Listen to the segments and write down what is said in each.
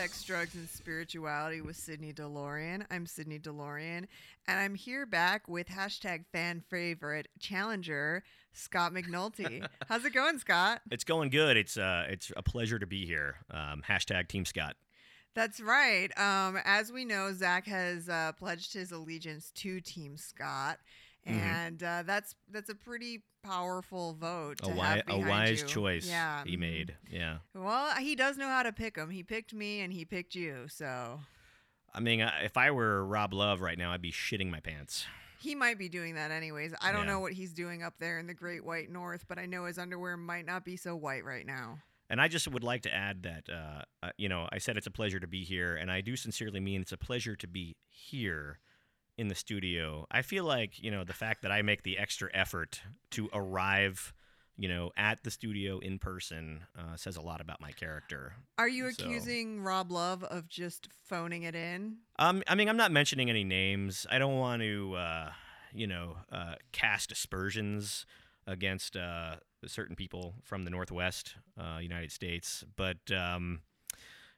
Sex, Drugs, and Spirituality with Sydney DeLorean. I'm Sydney DeLorean, and I'm here back with hashtag fan favorite challenger Scott McNulty. How's it going, Scott? It's going good. It's uh, it's a pleasure to be here. Um, hashtag Team Scott. That's right. Um, as we know, Zach has uh, pledged his allegiance to Team Scott, Mhm. and uh, that's that's a pretty powerful vote. A, wi- have a wise you. choice Yeah, he made. Yeah. Well, he does know how to pick them. He picked me, and he picked you. So I mean, if I were Rob Love right now, I'd be shitting my pants. he might be doing that anyways. I don't Yeah. know what he's doing up there in the Great White North, but I know his underwear might not be so white right now. And I just would like to add that, uh, uh, you know, I said it's a pleasure to be here, and I do sincerely mean it's a pleasure to be here in the studio. I feel like, you know, the fact that I make the extra effort to arrive, you know, at the studio in person uh, says a lot about my character. Are you So- accusing Rob Love of just phoning it in? Um, I mean, I'm not mentioning any names. I don't want to, uh, you know, uh, cast aspersions against uh, certain people from the Northwest uh, United States. But um,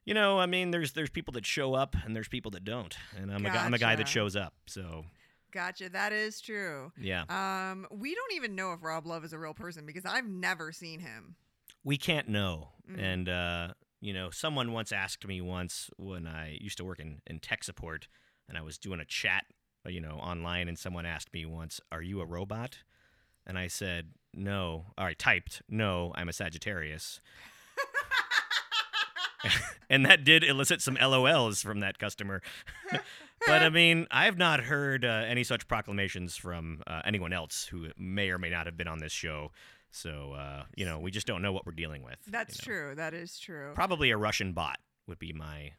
you know, I mean, there's there's people that show up and there's people that don't, and I'm a guy, I'm a guy that shows up. So Gotcha. That is true. yeah, Um, we don't even know if Rob Love is a real person because I've never seen him. we can't know. Mm. And uh, you know, someone once asked me once when I used to work in in tech support, and I was doing a chat, uh, you know, online, and someone asked me once, "Are you a robot?" And I said, "No." Or I typed, "No, I'm a Sagittarius." and that did elicit some LOLs from that customer. but I mean, I've not heard uh, any such proclamations from uh, anyone else who may or may not have been on this show. So uh, you know, we just don't know what we're dealing with. you That's know. true. That is true. Probably a Russian bot would be my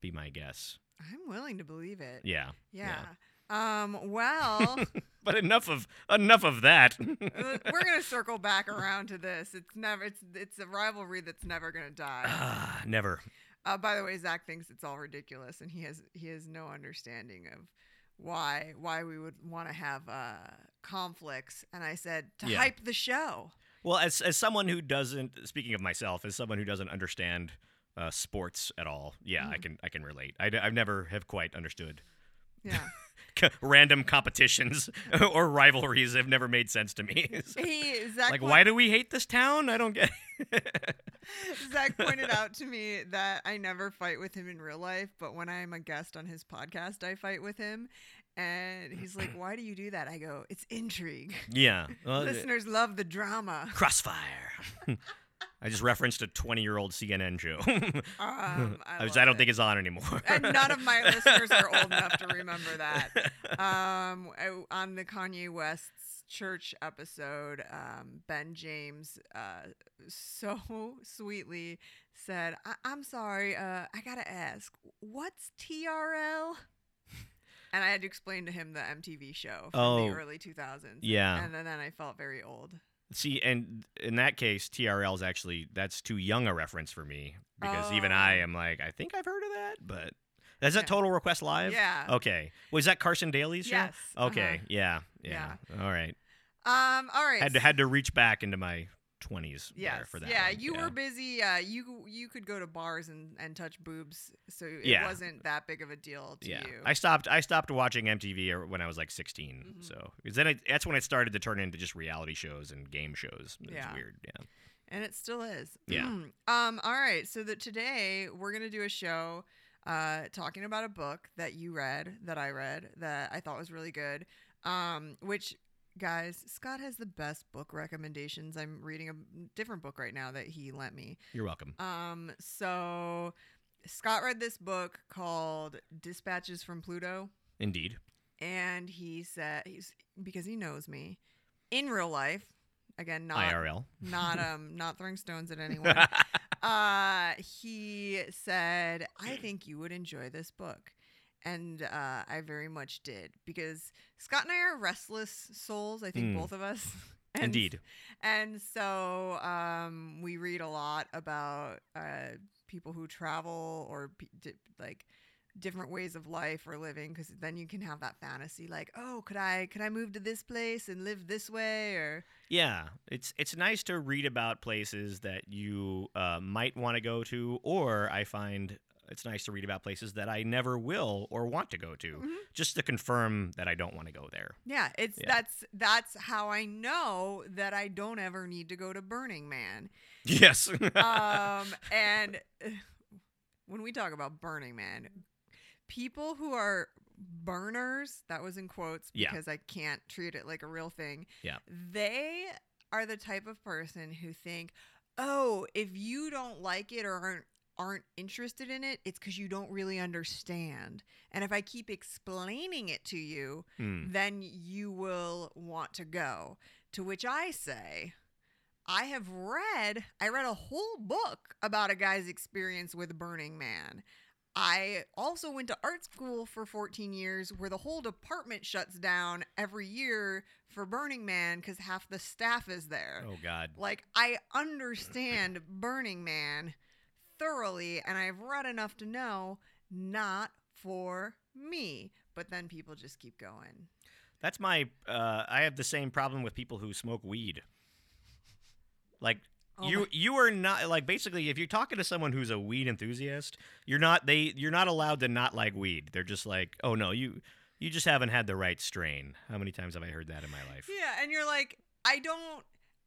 be my guess. I'm willing to believe it. Yeah. Yeah. Um, well, But enough of enough of that. we're gonna circle back around to this. It's never. It's it's a rivalry that's never gonna die. Ah, never. Uh, by the way, Zach thinks it's all ridiculous, and he has he has no understanding of why why we would want to have uh, conflicts. And I said to Yeah. hype the show. Well, as as someone who doesn't, speaking of myself, as someone who doesn't understand uh, sports at all, yeah, I Mhm. can I can relate. I, have never have quite understood Yeah. C- random competitions or rivalries. Have never made sense to me. So, he Zach like, point- why do we hate this town? I don't get. Zach pointed out to me that I never fight with him in real life, but when I'm a guest on his podcast, I fight with him. And he's like, "Why do you do that?" I go, "It's intrigue. yeah. Well, Listeners love the drama." Crossfire. I just referenced a 20 year old CNN show. Um, I, I, don't it. think it's on anymore. and none of my listeners are old enough to remember that. Um, on the Kanye West's church episode, um, Ben James uh, so sweetly said, I- "I'm sorry, uh, I gotta ask, what's TRL?" And I had to explain to him the MTV show from Oh, the early 2000s. yeah. And then, then I felt very old. See, and in that case, TRL is actually that's too young a reference for me because even Oh. I am like, I think I've heard of that, but is that Yeah. Total Request Live? Yeah. Okay. Was that Carson Daly's show? Yes, uh-huh. Okay. Yeah, yeah. All right. Um, all right. Had to had to reach back into my twenties Yes. for that. yeah, one. you yeah. were busy. Uh, you you could go to bars and, and touch boobs, so it Yeah. wasn't that big of a deal to Yeah, you. I stopped. I stopped watching MTV when I was like 16. Mhm. So then it, that's when it started to turn into just reality shows and game shows. It was Yeah. weird. Yeah. and it still is. Yeah. um. All right. So that today we're gonna do a show, uh, talking about a book that you read, that I read, that I thought was really good. Um, which. Guys, Scott has the best book recommendations. I'm reading a different book right now that he lent me. You're welcome. Um, so Scott read this book called Dispatches from Pluto. Indeed. and he said he's because he knows me in real life again not IRL. not um not throwing stones at anyone uh he said i think you would enjoy this book and uh i very much did because scott and i are restless souls i think Mm. both of us And- Indeed. and so um we read a lot about uh people who travel or pe- di- like different ways of life or living because then you can have that fantasy like oh could i could i move to this place and live this way or Yeah, it's it's nice to read about places that you uh, might want to go to, or I find it's nice to read about places that I never will or want to go to, Mhm. just to confirm that I don't want to go there. yeah it's Yeah. that's that's how i know that i don't ever need to go to burning man Yes. um and uh, when we talk about burning man people who are burners that was in quotes Yeah. because i can't treat it like a real thing Yeah. they are the type of person who think oh if you don't like it or aren't aren't interested in it it's because you don't really understand and if i keep explaining it to you Hmm. then you will want to go. To which I say, I have read, I read a whole book about a guy's experience with Burning Man. I also went to art school for 14 years where the whole department shuts down every year for Burning Man because half the staff is there. Oh God. Like, I understand Burning Man thoroughly, and I've read enough to know not for me. But then people just keep going. That's my. Uh, I have the same problem with people who smoke weed. Like Oh you, my- you are not like basically if you're talking to someone who's a weed enthusiast, you're not they. You're not allowed to not like weed. They're just like, oh no, you, you just haven't had the right strain. How many times have I heard that in my life? Yeah, and you're like, I don't.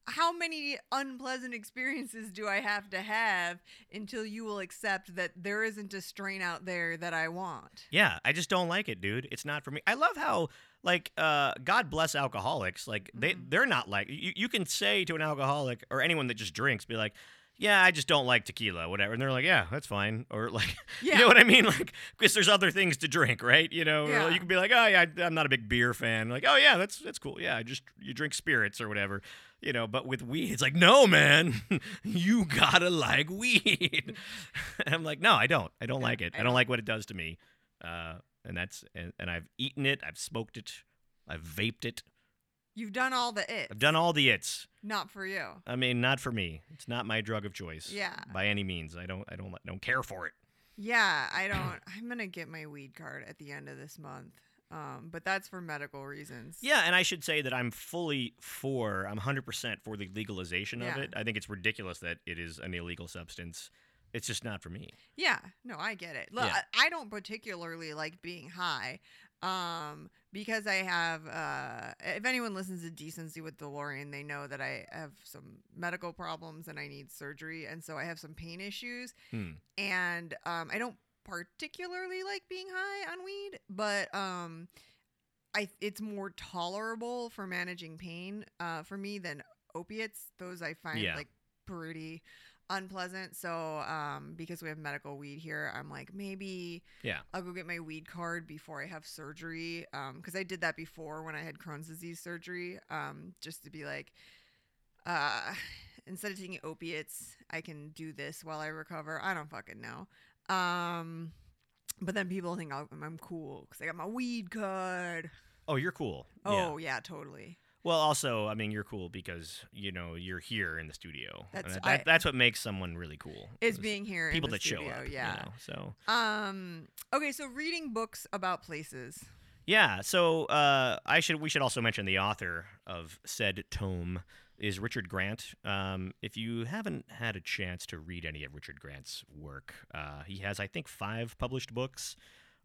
How many unpleasant experiences do I have to have until you will accept that there isn't a strain out there that I want? Yeah, I just don't like it, dude. It's not for me. I love how like uh God bless alcoholics. Like they Mhm. they're not like you, you can say to an alcoholic or anyone that just drinks be like, "Yeah, I just don't like tequila, whatever." And they're like, "Yeah, that's fine." Or like Yeah. You know what I mean? Like because there's other things to drink, right? You know, Yeah. you can be like, "Oh, yeah, I- I'm not a big beer fan." Like, "Oh, yeah, that's that's cool. Yeah, I just you drink spirits or whatever." You know, but with weed, it's like, "No, man. you got to like weed." and I'm like, "No, I don't. I don't like it. I don't- like what it does to me." Uh and that's and, and I've eaten it, I've smoked it, I've vaped it. You've done all the it. I've done all the its. Not for you. I mean, not for me. It's not my drug of choice. Yeah. By any means. I don't I don't I don't care for it. Yeah, I don't. I'm gonna get my weed card at the end of this month. Um, but that's for medical reasons. Yeah, and I should say that I'm fully for, I'm 100% for the legalization of Yeah. it. I think it's ridiculous that it is an illegal substance. It's just not for me. Yeah, no, I get it. Look, Yeah. I, I don't particularly like being high, um, because I have. Uh, if anyone listens to Decency with DeLorean, they know that I have some medical problems and I need surgery, and so I have some pain issues, Hmm. and um, I don't particularly like being high on weed, but um, I it's more tolerable for managing pain uh, for me than opiates. Those I find Yeah. like pretty unpleasant. So um, because we have medical weed here, I'm like maybe Yeah. I'll go get my weed card before I have surgery. Um, because I did that before when I had Crohn's disease surgery. Um, just to be like, uh, instead of taking opiates, I can do this while I recover. I don't fucking know. Um, but then people think I'll, I'm cool because I got my weed card. Oh, you're cool. Oh yeah, totally. Well, also, I mean, you're cool because, you know, you're here in the studio. That's- that, I- that's what makes someone really cool. Is being here. in people the that studio, show up. you Yeah. know, so. Um. Okay. So reading books about places. Yeah, so uh, I should we should also mention the author of said tome is Richard Grant. Um, if you haven't had a chance to read any of Richard Grant's work, uh, he has I think five published books,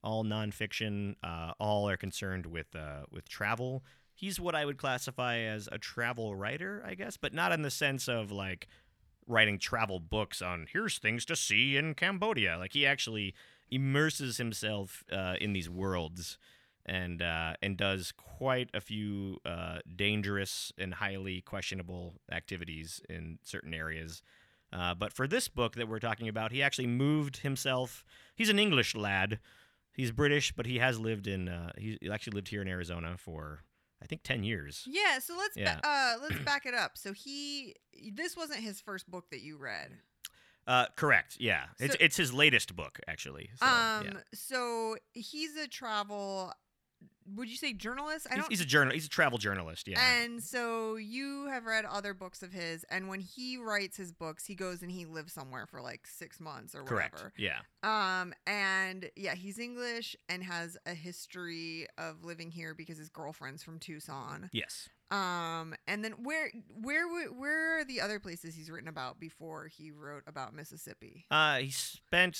all nonfiction. Uh, all are concerned with uh, with travel. He's what I would classify as a travel writer, I guess, but not in the sense of like writing travel books on here's things to see in Cambodia. Like he actually immerses himself uh, in these worlds and uh, and does quite a few uh, dangerous and highly questionable activities in certain areas. Uh, but for this book that we're talking about, he actually moved himself. He's an English lad. He's British, but he has lived in. Uh, he actually lived here in Arizona for I think ten years. Yeah. So let's Yeah. ba- uh let's back it up. So he this wasn't his first book that you read. Uh, correct. Yeah, it's it's his latest book actually. So, um. yeah. So he's a travel would you say journalist? I He's, don't. he's a journal. He's a travel journalist. Yeah. And so you have read other books of his, and when he writes his books, he goes and he lives somewhere for like six months or Correct. whatever. Yeah. Um, and yeah, he's English and has a history of living here because his girlfriend's from Tucson. Yes. Um, and then where where where are the other places he's written about before he wrote about Mississippi? Uh, he spent,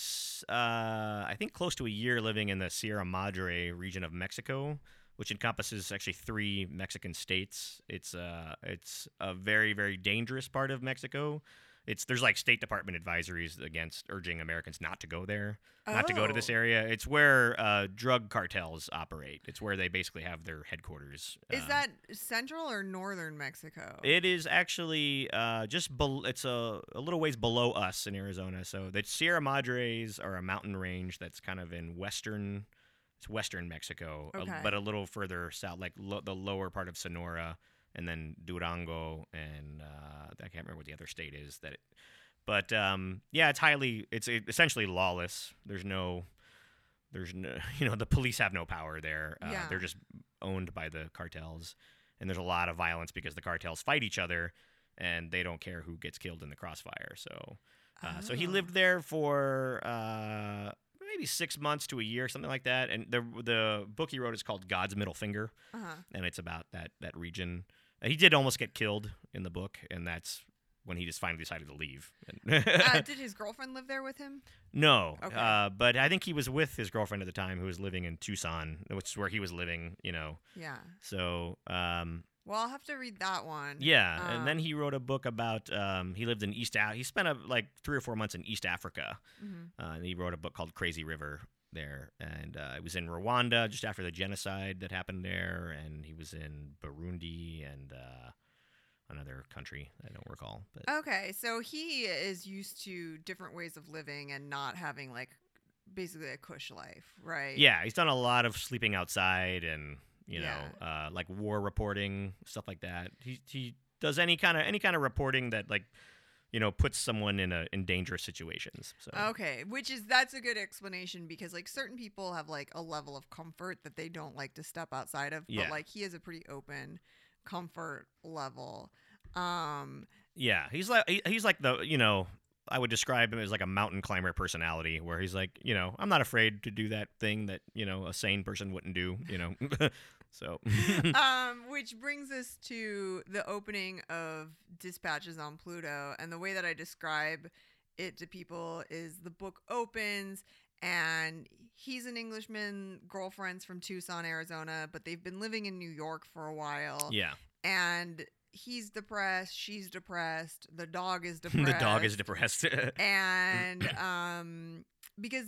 uh, I think, close to a year living in the Sierra Madre region of Mexico, which encompasses actually three Mexican states. It's uh, it's a very very dangerous part of Mexico. It's there's like State Department advisories against urging Americans not to go there, not to go to this Oh. area. It's where uh, drug cartels operate. It's where they basically have their headquarters. Is Uh, that central or northern Mexico? It is actually uh, just bel it's a, a little ways below us in Arizona. So the Sierra Madres are a mountain range that's kind of in western, it's western Mexico, a- but a little further south, like lo- the lower part of Sonora, and then Durango, and uh, I can't remember what the other state is that. It, but um, yeah, it's highly, it's essentially lawless. There's no, there's no, you know, the police have no power there. Uh, Yeah. They're just owned by the cartels and there's a lot of violence because the cartels fight each other and they don't care who gets killed in the crossfire so uh, so he Oh. lived there for uh, maybe six months to a year something like that and the the book he wrote is called god's middle finger Uh-huh. and it's about that that region he did almost get killed in the book and that's when he just finally decided to leave uh, did his girlfriend live there with him? no Okay. uh, but i think he was with his girlfriend at the time who was living in tucson which is where he was living you know Yeah. so um, Well, I'll have to read that one. Yeah, and then Um, he wrote a book about. Um, he lived in East. Af- he spent a, like three or four months in East Africa, Mhm. uh, and he wrote a book called Crazy River there. And uh, it was in Rwanda just after the genocide that happened there, and he was in Burundi and uh, another country I don't recall. But Okay, so he is used to different ways of living and not having like basically a cush life, right? yeah, he's done a lot of sleeping outside and you Yeah. know uh, like war reporting stuff like that. He he does any kind of any kind of reporting that like you know puts someone in a in dangerous situations. So. Okay, which is that's a good explanation because like certain people have like a level of comfort that they don't like to step outside of, Yeah. but like he has a pretty open comfort level. Um Yeah, he's like he- he's like the you know I would describe him as like a mountain climber personality, where he's like you know I'm not afraid to do that thing that you know a sane person wouldn't do, you know. so um, which brings us to the opening of Dispatches on Pluto. And the way that I describe it to people is the book opens and he's an Englishman, girlfriend's from Tucson, Arizona, but they've been living in New York for a while. yeah, And he's depressed, she's depressed, the dog is depressed. the dog is depressed. and um because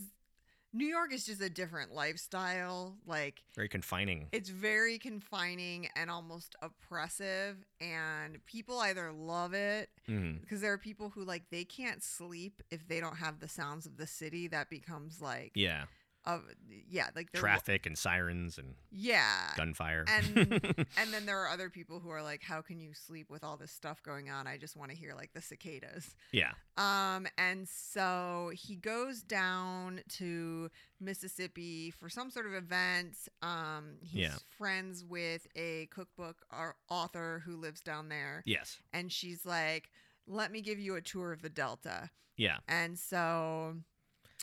New York is just a different lifestyle. Like Very confining. it's very confining and almost oppressive and people either love it mm-hmm. because there are people who like they can't sleep if they don't have the sounds of the city that becomes like Yeah, of yeah like traffic and sirens and yeah gunfire. and and then there are other people who are like how can you sleep with all this stuff going on i just want to hear like the cicadas yeah, um, and so he goes down to Mississippi for some sort of event. Um, he's Yeah. friends with a cookbook author who lives down there, yes, and she's like, "Let me give you a tour of the Delta." yeah, And so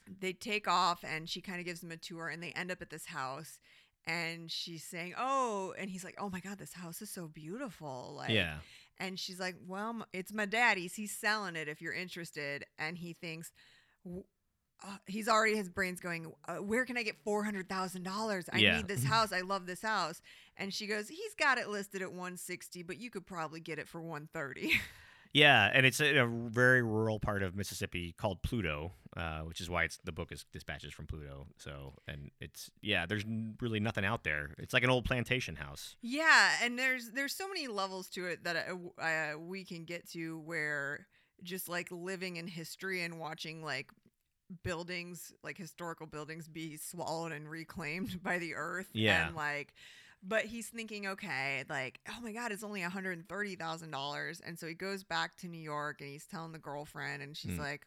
they take off, and she kind of gives them a tour, and they end up at this house. And she's saying, "Oh," and he's like, "Oh my God, this house is so beautiful!" Like, yeah, and she's like, "Well, it's my daddy's. He's selling it if you're interested." And he thinks, uh, he's already his brain's going, uh, "Where can I get four hundred thousand dollars? I Yeah. need this house. I love this house." And she goes, "He's got it listed at one sixty, but you could probably get it for one 130 yeah. And it's in a very rural part of Mississippi called Pluto, uh, which is why it's the book is dispatches from Pluto. So and it's yeah, there's really nothing out there. It's like an old plantation house. Yeah, and there's there's so many levels to it that uh, uh, we can get to where just like living in history and watching like buildings like historical buildings be swallowed and reclaimed by the earth Yeah. and like but he's thinking okay like oh my god it's only $130,000 and so he goes back to New York and he's telling the girlfriend and she's Mm. like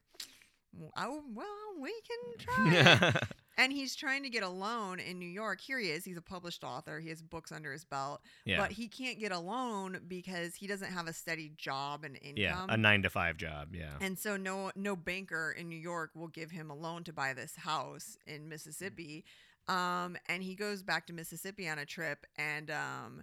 oh well we can try. And he's trying to get a loan in New York. Here he is. He's a published author. He has books under his belt, Yeah. but he can't get a loan because he doesn't have a steady job and income. yeah. A nine to five job. Yeah. And so no no banker in New York will give him a loan to buy this house in Mississippi. Um, and he goes back to Mississippi on a trip and um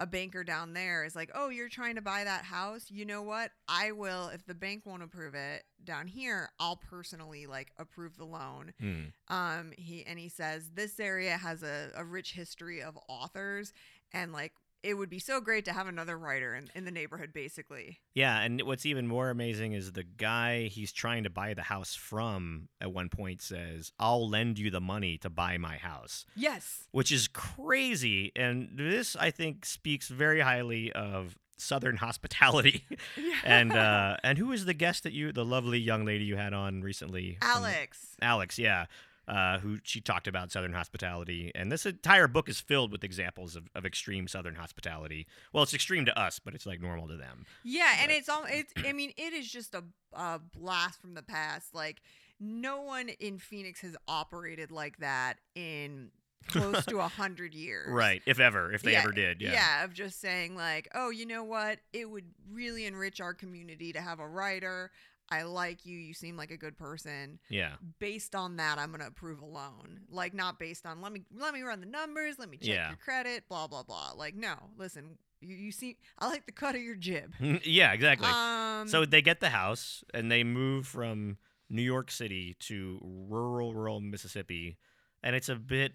a banker down there is like, "Oh, you're trying to buy that house? You know what? I will if the bank won't approve it down here, I'll personally like approve the loan." Hmm. Um, he and he says this area has a, a rich history of authors and like it would be so great to have another writer in, in the neighborhood basically. Yeah, and what's even more amazing is the guy he's trying to buy the house from at one point says, "I'll lend you the money to buy my house," Yes. which is crazy. And this, I think, speaks very highly of Southern hospitality. yeah. and uh, and who is the guest that you, the lovely young lady you had on recently? Alex. Alex, yeah. Uh, who she talked about Southern hospitality, and this entire book is filled with examples of, of extreme Southern hospitality. Well, it's extreme to us, but it's like normal to them. Yeah, and it's all it's I mean, it is just a, a blast from the past. Like no one in Phoenix has operated like that in close to a hundred years. Right, if ever, if they Yeah, ever did, yeah. Yeah, of just saying like, oh, you know what? It would really enrich our community to have a writer. I like you. You seem like a good person. Yeah. Based on that, I'm gonna approve a loan. Like not based on let me let me run the numbers, let me check Yeah. your credit, blah blah blah. Like no, listen, you, you see, I like the cut of your jib. yeah, exactly. Um, so they get the house and they move from New York City to rural, rural Mississippi, and it's a bit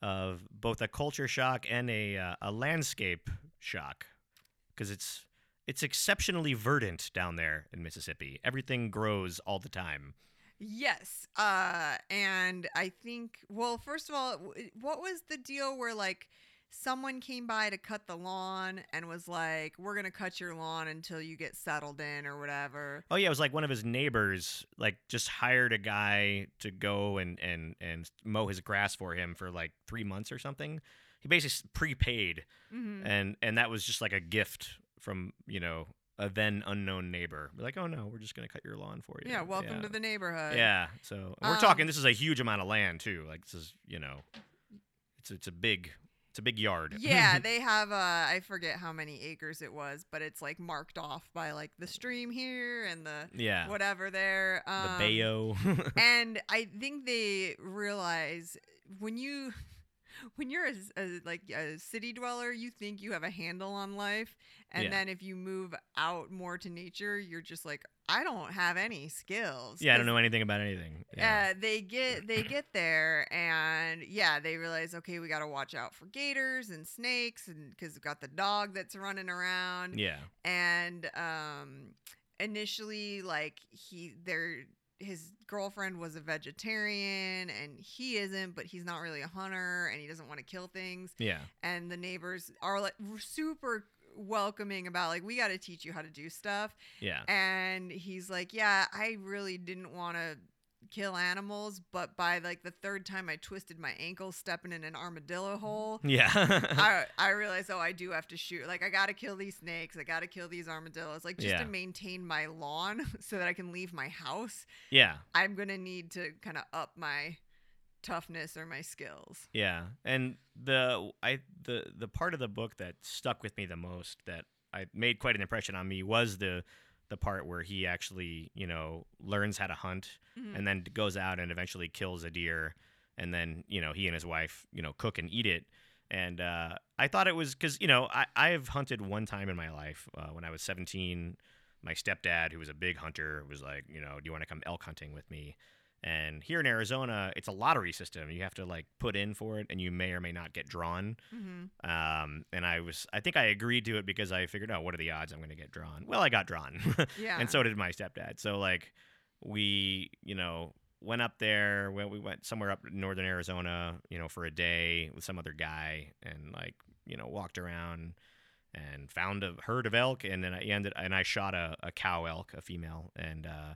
of both a culture shock and a uh, a landscape shock because it's it's exceptionally verdant down there in Mississippi. Everything grows all the time. Yes. Uh and I think well, first of all, what was the deal where like someone came by to cut the lawn and was like, "We're going to cut your lawn until you get settled in or whatever." Oh yeah, it was like one of his neighbors like just hired a guy to go and and and mow his grass for him for like 3 months or something. He basically prepaid Mhm. and and that was just like a gift from, you know, a then unknown neighbor. Be like, "Oh no, we're just to cut your lawn for you." Yeah, welcome yeah. to the neighborhood. Yeah, so we're Um, talking this is a huge amount of land too. Like this is, you know, it's it's a big it's a big yard. Yeah, they have uh I forget how many acres it was, but it's like marked off by like the stream here and the yeah. whatever there. the Um, bayou. and I think they realize when you when you're a, a- like a city dweller, you think you have a handle on life, and Yeah. then if you move out more to nature, you're just like, I don't have any skills. yeah, I don't know anything about anything. Yeah. Uh, they get they get there and yeah they realize okay we got to watch out for gators and snakes and because we've got the dog that's running around yeah. and um initially like he there his girlfriend was a vegetarian and he isn't but he's not really a hunter and he doesn't want to kill things Yeah. and the neighbors are like super welcoming about like we got to teach you how to do stuff Yeah. and he's like yeah i really didn't want to kill animals but by like the third time i twisted my ankle stepping in an armadillo hole Yeah. I, I realized, oh, I do have to shoot. Like, I got to kill these snakes. I got to kill these armadillos. Like, just Yeah. to maintain my lawn so that I can leave my house, yeah. I'm going to need to kind of up my toughness or my skills. Yeah. And the I the the part of the book that stuck with me the most that I made quite an impression on me was the the part where he actually, you know, learns how to hunt Mhm. and then goes out and eventually kills a deer and then, you know, he and his wife, you know, cook and eat it. And uh, I thought it was because, you know, I, I've hunted one time in my life uh, when I was 17. My stepdad, who was a big hunter, was like, you know, do you want to come elk hunting with me? And here in Arizona, it's a lottery system. You have to like put in for it, and you may or may not get drawn. Mhm. Um, and I was, I think I agreed to it because I figured, oh, what are the odds I'm going to get drawn? Well, I got drawn, Yeah. and so did my stepdad. So like, we, you know, went up there. We, we went somewhere up northern Arizona, you know, for a day with some other guy, and like, you know, walked around and found a herd of elk, and then I ended, and I shot a, a cow elk, a female, and uh,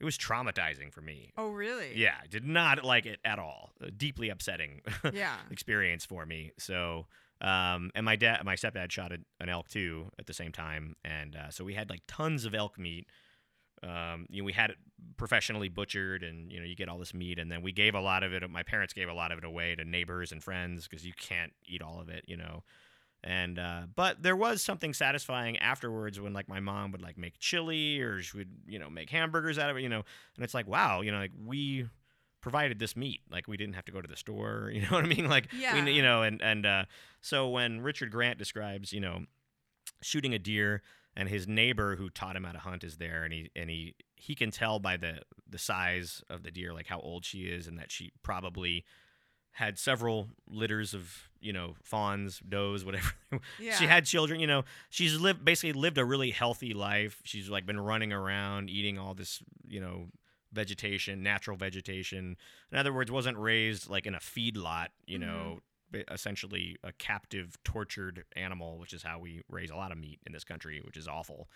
it was traumatizing for me. oh, really? Yeah, I did not like it at all. A deeply upsetting Yeah. experience for me. So, um, and my dad, my stepdad shot a, an elk too at the same time, and uh, so we had like tons of elk meat. Um, you know, we had it professionally butchered, and you know, you get all this meat, and then we gave a lot of it. My parents gave a lot of it away to neighbors and friends because you can't eat all of it, you know. And uh, but there was something satisfying afterwards when like my mom would like make chili or she would you know make hamburgers out of it, you know. And it's like wow, you know, like we provided this meat. Like we didn't have to go to the store. You know what I mean? Like Yeah. we, you know, and and uh, so when Richard Grant describes, you know, shooting a deer and his neighbor who taught him how to hunt is there and he and he he can tell by the the size of the deer like how old she is and that she probably had several litters of you know fawns does whatever Yeah. she had children you know she's lived basically lived a really healthy life she's like been running around eating all this you know vegetation natural vegetation in other words wasn't raised like in a feedlot you Mhm. know essentially a captive tortured animal which is how we raise a lot of meat in this country which is awful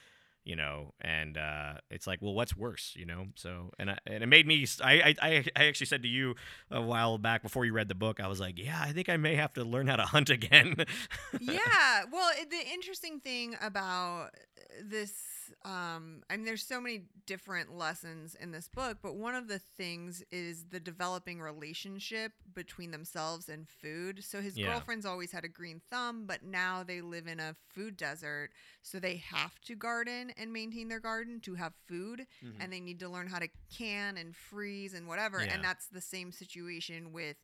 you know and uh, it's like well what's worse you know so and I, and it made me I, I i actually said to you a while back before you read the book I was like yeah I think I may have to learn how to hunt again yeah. Well, the interesting thing about this, um, I mean, there's so many different lessons in this book, but one of the things is the developing relationship between themselves and food. So his Yeah. girlfriend's always had a green thumb, but now they live in a food desert, so they have to garden and maintain their garden to have food, and they need to learn how to can and freeze and whatever. Yeah. And that's the same situation with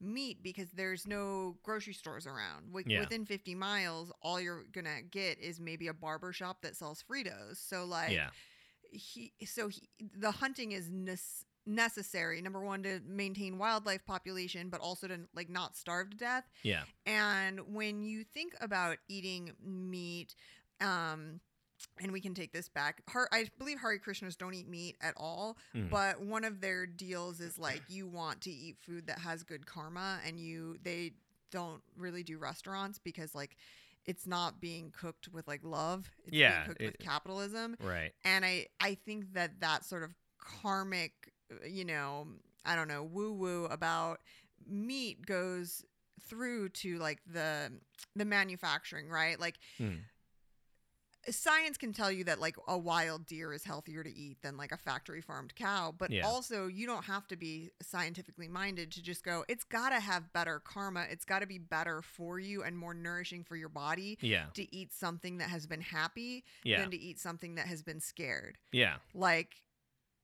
meat because there's no grocery stores around. Like Yeah. within 50 miles, all you're gonna get is maybe a barber shop that sells Fritos. So like yeah he so he, the hunting is necessary number one to maintain wildlife population but also to like not starve to death yeah and when you think about eating meat, um, and we can take this back. Har- I believe Hare Krishnas don't eat meat at all, Mhm. but one of their deals is like you want to eat food that has good karma, and you they don't really do restaurants because like it's not being cooked with like love. It's Yeah, being cooked it- with capitalism right and i i think that that sort of karmic you know i don't know woo woo about meat goes through to like the the manufacturing right like Hmm. Science can tell you that like a wild deer is healthier to eat than like a factory farmed cow but Yeah. also you don't have to be scientifically minded to just go it's got to have better karma. It's got to be better for you and more nourishing for your body yeah. to eat something that has been happy yeah. than to eat something that has been scared. Yeah. Like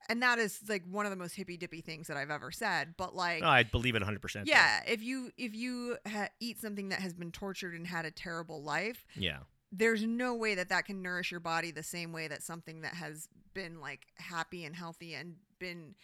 and that is like one of the most hippy dippy things that I've ever said. But like, no, I believe it 100 percent yeah, if you if you ha- eat something that has been tortured and had a terrible life, yeah there's no way that that can nourish your body the same way that something that has been like happy and healthy and been,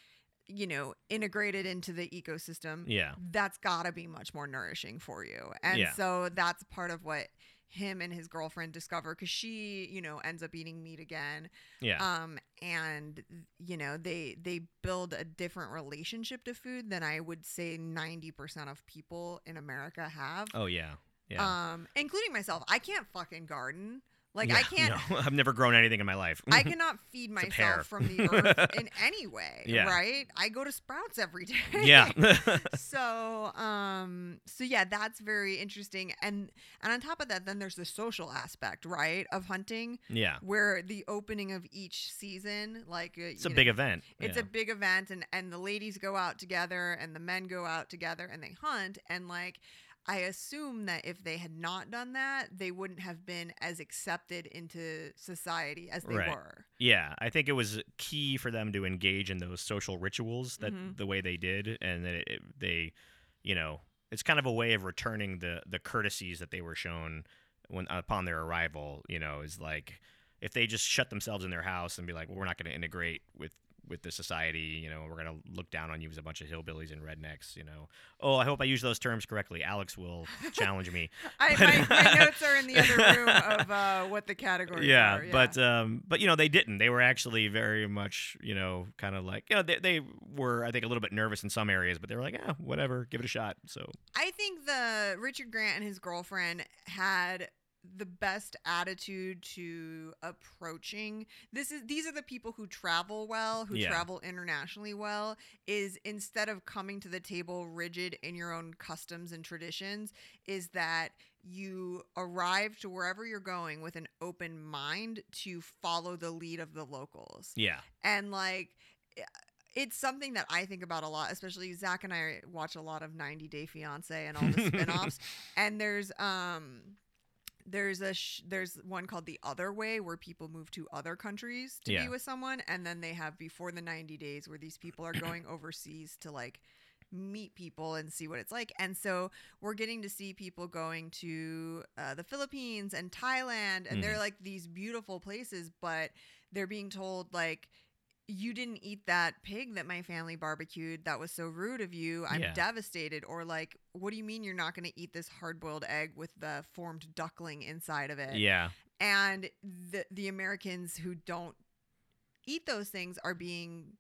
you know, integrated into the ecosystem. yeah That's got to be much more nourishing for you. And Yeah. so that's part of what him and his girlfriend discover because she, you know, ends up eating meat again yeah um and you know they they build a different relationship to food than i would say 90% of people in america have oh yeah yeah um including myself i can't fucking garden like Yeah, i can't no, I've never grown anything in my life I cannot feed It's a pear. myself from the earth in any way, Yeah. right? I go to Sprouts every day. yeah so um so yeah that's very interesting and and on top of that then there's the social aspect right of hunting yeah where the opening of each season like uh, it's a know, big event it's yeah. a big event and and the ladies go out together and the men go out together and they hunt and like I assume that if they had not done that, they wouldn't have been as accepted into society as they Right. were. Yeah, I think it was key for them to engage in those social rituals that Mhm. the way they did, and that it, they, you know, it's kind of a way of returning the the courtesies that they were shown when upon their arrival. You know, is like if they just shut themselves in their house and be like, well, we're not going to integrate with with the society. You know, we're going to look down on you as a bunch of hillbillies and rednecks. You know, oh, I hope I use those terms correctly. Alex will challenge me. I, But- my, my notes are in the other room of uh, what the categories yeah, are. but um, but you know they didn't. They were actually very much you know kind of like you know they they were I think a little bit nervous in some areas, but they were like yeah whatever, give it a shot. So I think the Richard Grant and his girlfriend had the best attitude to approaching this is these are the people who travel well who Yeah. travel internationally well is instead of coming to the table rigid in your own customs and traditions is that you arrive to wherever you're going with an open mind to follow the lead of the locals Yeah. and like it's something that I think about a lot, especially Zach and I watch a lot of 90 Day Fiance and all the spin-offs. and there's um there's a sh- there's one called The Other Way where people move to other countries to Yeah. be with someone and then they have Before the 90 Days where these people are going overseas to like meet people and see what it's like. And so we're getting to see people going to uh, the Philippines and Thailand, and they're Mhm. like these beautiful places, but they're being told like you didn't eat that pig that my family barbecued that was so rude of you i'm Yeah. devastated or like what do you mean you're not going to eat this hard-boiled egg with the formed duckling inside of it Yeah. and the the americans who don't eat those things are being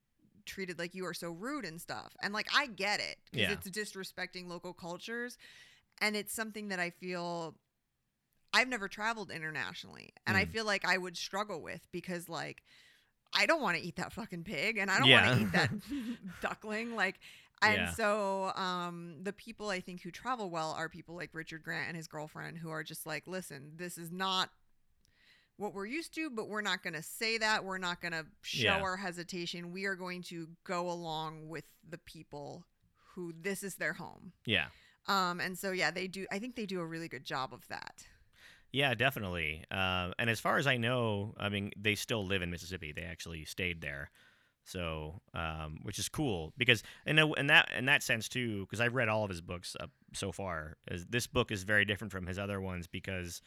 treated like you are so rude and stuff and like i get it because Yeah. it's disrespecting local cultures and it's something that i feel i've never traveled internationally and i Mm. feel like i would struggle with because like i don't want to eat that fucking pig and i don't Yeah. want to eat that duckling like and Yeah. so um the people i think who travel well are people like richard grant and his girlfriend who are just like listen this is not what we're used to, but we're not going to say that. We're not going to show Yeah. our hesitation. We are going to go along with the people who this is their home. Yeah. Um, and so yeah, they do. I think they do a really good job of that. Yeah, definitely. Uh, and as far as I know, I mean, they still live in Mississippi. They actually stayed there, so um, which is cool because in a, in that in that sense too. Because I've read all of his books up so far. Is this book is very different from his other ones because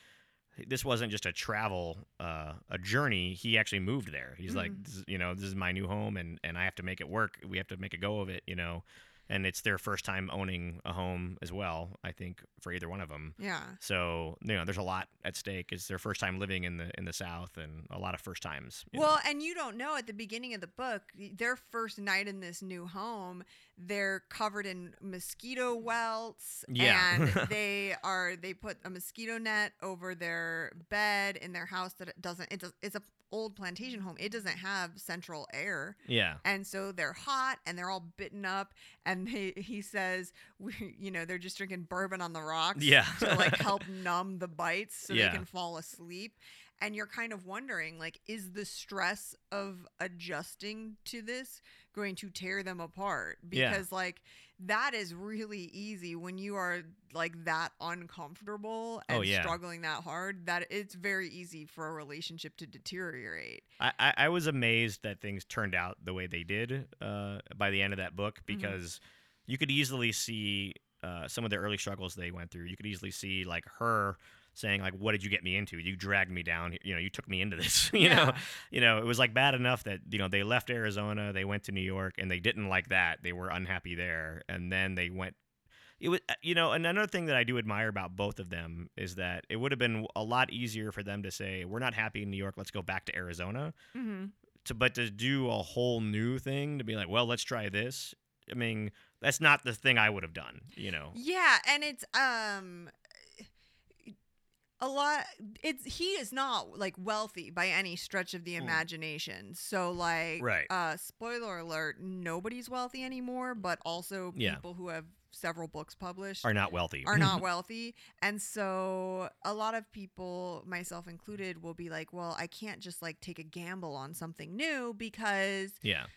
this wasn't just a travel uh, a journey. He actually moved there. He's like, Mhm. this is, you know, this is my new home, and and I have to make it work. We have to make a go of it, you know. And it's their first time owning a home as well. I think for either one of them. Yeah. So you know, there's a lot at stake. It's their first time living in the in the South, and a lot of first times. you know. Well, and you don't know at the beginning of the book, their first night in this new home, they're covered in mosquito welts. Yeah. And they are they put a mosquito net over their bed in their house that it doesn't it does it's a old plantation home. It doesn't have central air. yeah, And so they're hot and they're all bitten up. And they, he says, we, you know, they're just drinking bourbon on the rocks Yeah. to like help numb the bites so Yeah. they can fall asleep. And you're kind of wondering, like, is the stress of adjusting to this going to tear them apart? Yeah. Because, like, that is really easy when you are like that uncomfortable and Oh, yeah. struggling that hard. That it's very easy for a relationship to deteriorate. I, I I was amazed that things turned out the way they did uh, by the end of that book Mm-hmm. because you could easily see uh, some of the early struggles they went through. You could easily see like her saying like, "What did you get me into? You dragged me down. You know, you took me into this. you know, you know, it was like bad enough that you know they left Arizona, they went to New York, and they didn't like that. They were unhappy there, and then they went. It was, uh, you know, another thing that I do admire about both of them is that it would have been a lot easier for them to say, "We're not happy in New York. Let's go back to Arizona." Mm-hmm. To but to do a whole new thing to be like, "Well, let's try this." I mean, that's not the thing I would have done. You know. Yeah, and it's um a lot it's he is not like wealthy by any stretch of the Mm. imagination. So like Right. uh spoiler alert, nobody's wealthy anymore, but also Yeah. people who have several books published Are not wealthy. are not wealthy. And so a lot of people, myself included, will be like, well, I can't just like take a gamble on something new because yeah.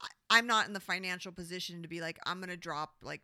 I- I'm not in the financial position to be like, I'm going to drop like,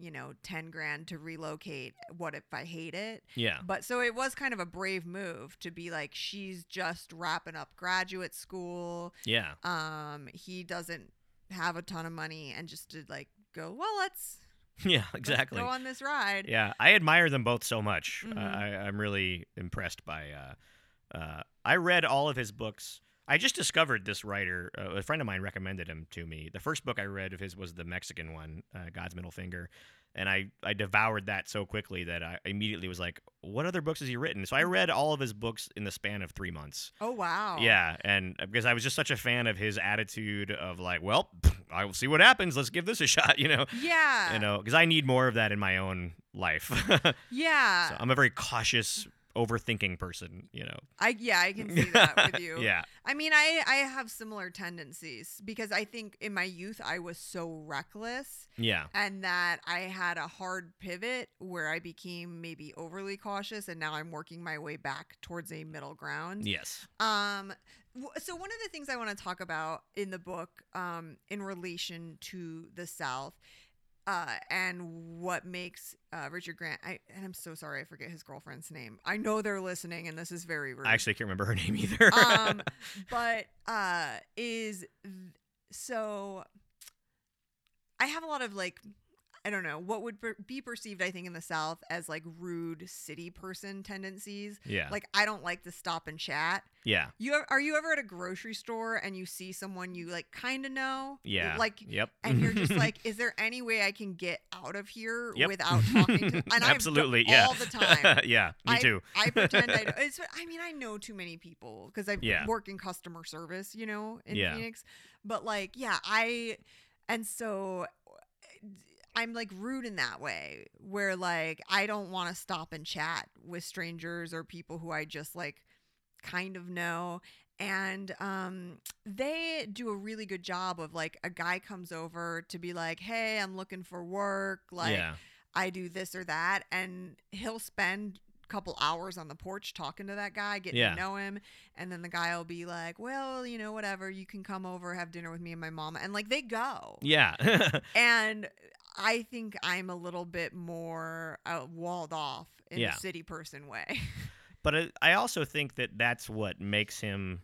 you know, 10 grand to relocate. What if I hate it? Yeah. But so it was kind of a brave move to be like, she's just wrapping up graduate school. Yeah. Um, he doesn't have a ton of money and just to like go, well, let's, Yeah. let's Exactly. go on this ride. Yeah, I admire them both so much. Mhm. I, I'm really impressed by. Uh, uh, I read all of his books. I just discovered this writer. Uh, a friend of mine recommended him to me. The first book I read of his was the Mexican one, uh, God's Middle Finger, and I I devoured that so quickly that I immediately was like, "What other books has he written?" So I read all of his books in the span of three months. Oh, wow. Yeah, and uh, because I was just such a fan of his attitude of like, "Well, I will see what happens. Let's give this a shot," you know. Yeah. You know, because I need more of that in my own life. Yeah. So I'm a very cautious overthinking person. You know. I yeah, I can see that with you. Yeah. I mean, I I have similar tendencies because I think in my youth I was so reckless Yeah. and that I had a hard pivot where I became maybe overly cautious and now I'm working my way back towards a middle ground. Yes. Um so one of the things I want to talk about in the book um in relation to the South uh, and what makes uh, Richard Grant, I, and I'm so sorry, I forget his girlfriend's name. I know they're listening, and this is very rude I actually can't remember her name either. um, but uh, is so. I have a lot of like, I don't know what would per- be perceived. I think in the South as like rude city person tendencies. yeah. Like I don't like to stop and chat. yeah. You ever, are you ever at a grocery store and you see someone you like kind of know? Yeah. Like Yep. and you're just like, is there any way I can get out of here Yep. without talking to? And I've Absolutely. Yeah. all the time. yeah. Me I, too. I pretend I. It's. I mean, I know too many people because I Yeah. work in customer service, you know, in Yeah. Phoenix. But like, yeah, I, and so I'm like rude in that way, where like I don't want to stop and chat with strangers or people who I just like kind of know. And um, they do a really good job of like a guy comes over to be like, "Hey, I'm looking for work." Like, yeah. I do this or that, and he'll spend a couple hours on the porch talking to that guy, getting Yeah. to know him, and then the guy will be like, "Well, you know, whatever, you can come over, have dinner with me and my mom," and like they go, Yeah. and I think I'm a little bit more uh, walled off in Yeah. the city person way. but I- I also think that that's what makes him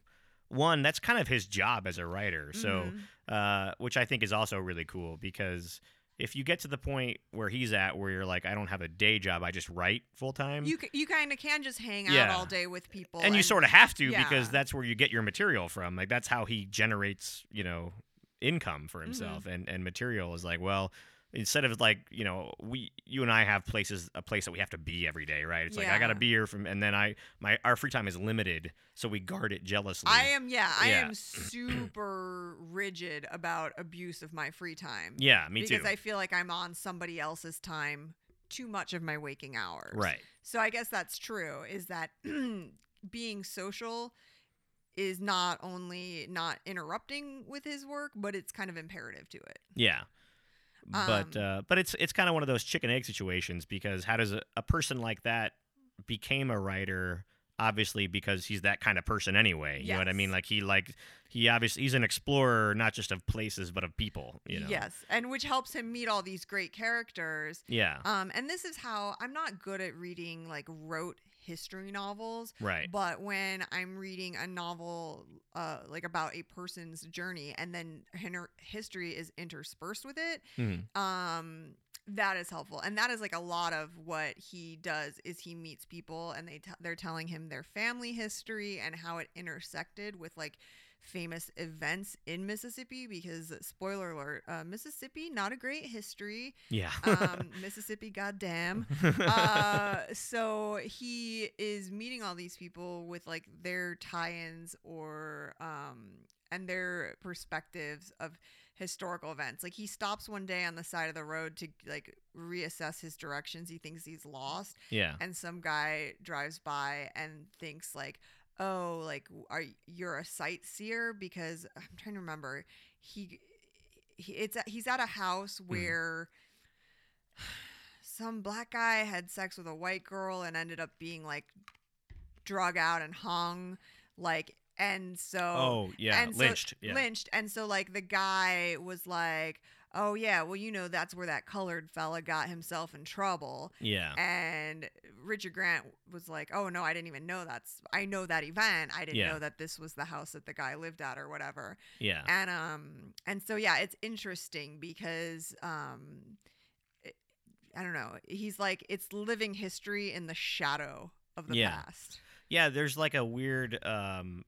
one. That's kind of his job as a writer. So, Mhm. uh, which I think is also really cool because if you get to the point where he's at, where you're like, I don't have a day job, I just write full time. you c- you kind of can just hang out all day with people, and you sort of have to yeah. because that's where you get your material from. Like that's how he generates, you know, income for himself. Mm-hmm. And and material is like, well, instead of like, you know, we you and I have places a place that we have to be every day, right? It's like I got to be here from and then I my our free time is limited, so we guard it jealously. I am, yeah, I am super rigid about abuse of my free time. yeah, me because too. Because I feel like I'm on somebody else's time too much of my waking hours. right. So I guess that's true is that being social is not only not interrupting with his work, but it's kind of imperative to it. Yeah. But Um, uh, but it's it's kind of one of those chicken egg situations because how does a, a person like that became a writer? Obviously, because he's that kind of person anyway. You know what I mean? Like he like he obviously he's an explorer, not just of places but of people. You know? Yes, and which helps him meet all these great characters. Yeah. Um, and this is how I'm not good at reading like rote history novels, right. but when I'm reading a novel uh, like about a person's journey and then history is interspersed with it, Mhm. um that is helpful and that is like a lot of what he does is he meets people and they t- they're telling him their family history and how it intersected with like famous events in Mississippi because spoiler alert uh, Mississippi not a great history Yeah. um Mississippi goddamn uh, so he is meeting all these people with like their tie-ins or um and their perspectives of historical events. Like he stops one day on the side of the road to like reassess his directions. He thinks he's lost, yeah. and some guy drives by and thinks like, "Oh, like are you're a sightseer?" Because I'm trying to remember. He, he it's at, he's at a house mm. where some black guy had sex with a white girl and ended up being like drug out and hung like and so Oh yeah. and so- yeah. lynched and so like the guy was like oh yeah well you know that's where that colored fella got himself in trouble yeah. and richard grant was like oh no i didn't even know that's i know that event i didn't Yeah. know that this was the house that the guy lived at or whatever Yeah. and um and so yeah it's interesting because um it- i don't know he's like it's living history in the shadow of the Yeah. past Yeah, there's like a weird um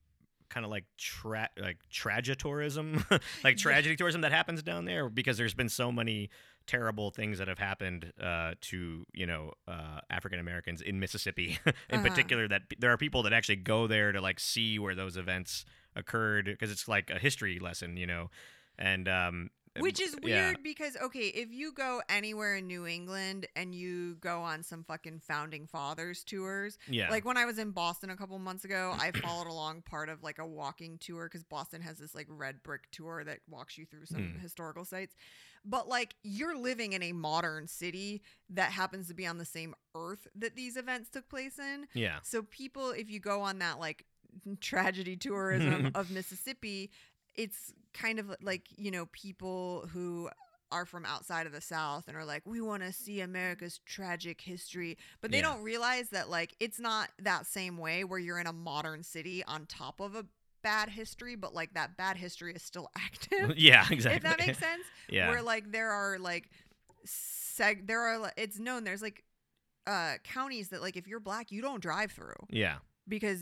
kind of like tra- like tragitourism, like tragedy tourism that happens down there because there's been so many terrible things that have happened uh, to you know uh, African Americans in Mississippi in Uh-huh. particular. That there are people that actually go there to like see where those events occurred because it's like a history lesson, you know. And um, Which is Yeah. weird because okay, if you go anywhere in New England and you go on some fucking founding fathers tours, Yeah. like when I was in Boston a couple months ago, I followed along part of like a walking tour because Boston has this like red brick tour that walks you through some Hmm. historical sites. But like you're living in a modern city that happens to be on the same earth that these events took place in. yeah. So people, if you go on that like tragedy tourism of Mississippi, it's kind of like you know people who are from outside of the South and are like, we want to see America's tragic history, but they Yeah. don't realize that like it's not that same way where you're in a modern city on top of a bad history, but like that bad history is still active. yeah. Exactly. If that makes sense yeah. where like there are like seg there are it's known there's like uh counties that like if you're black you don't drive through yeah. because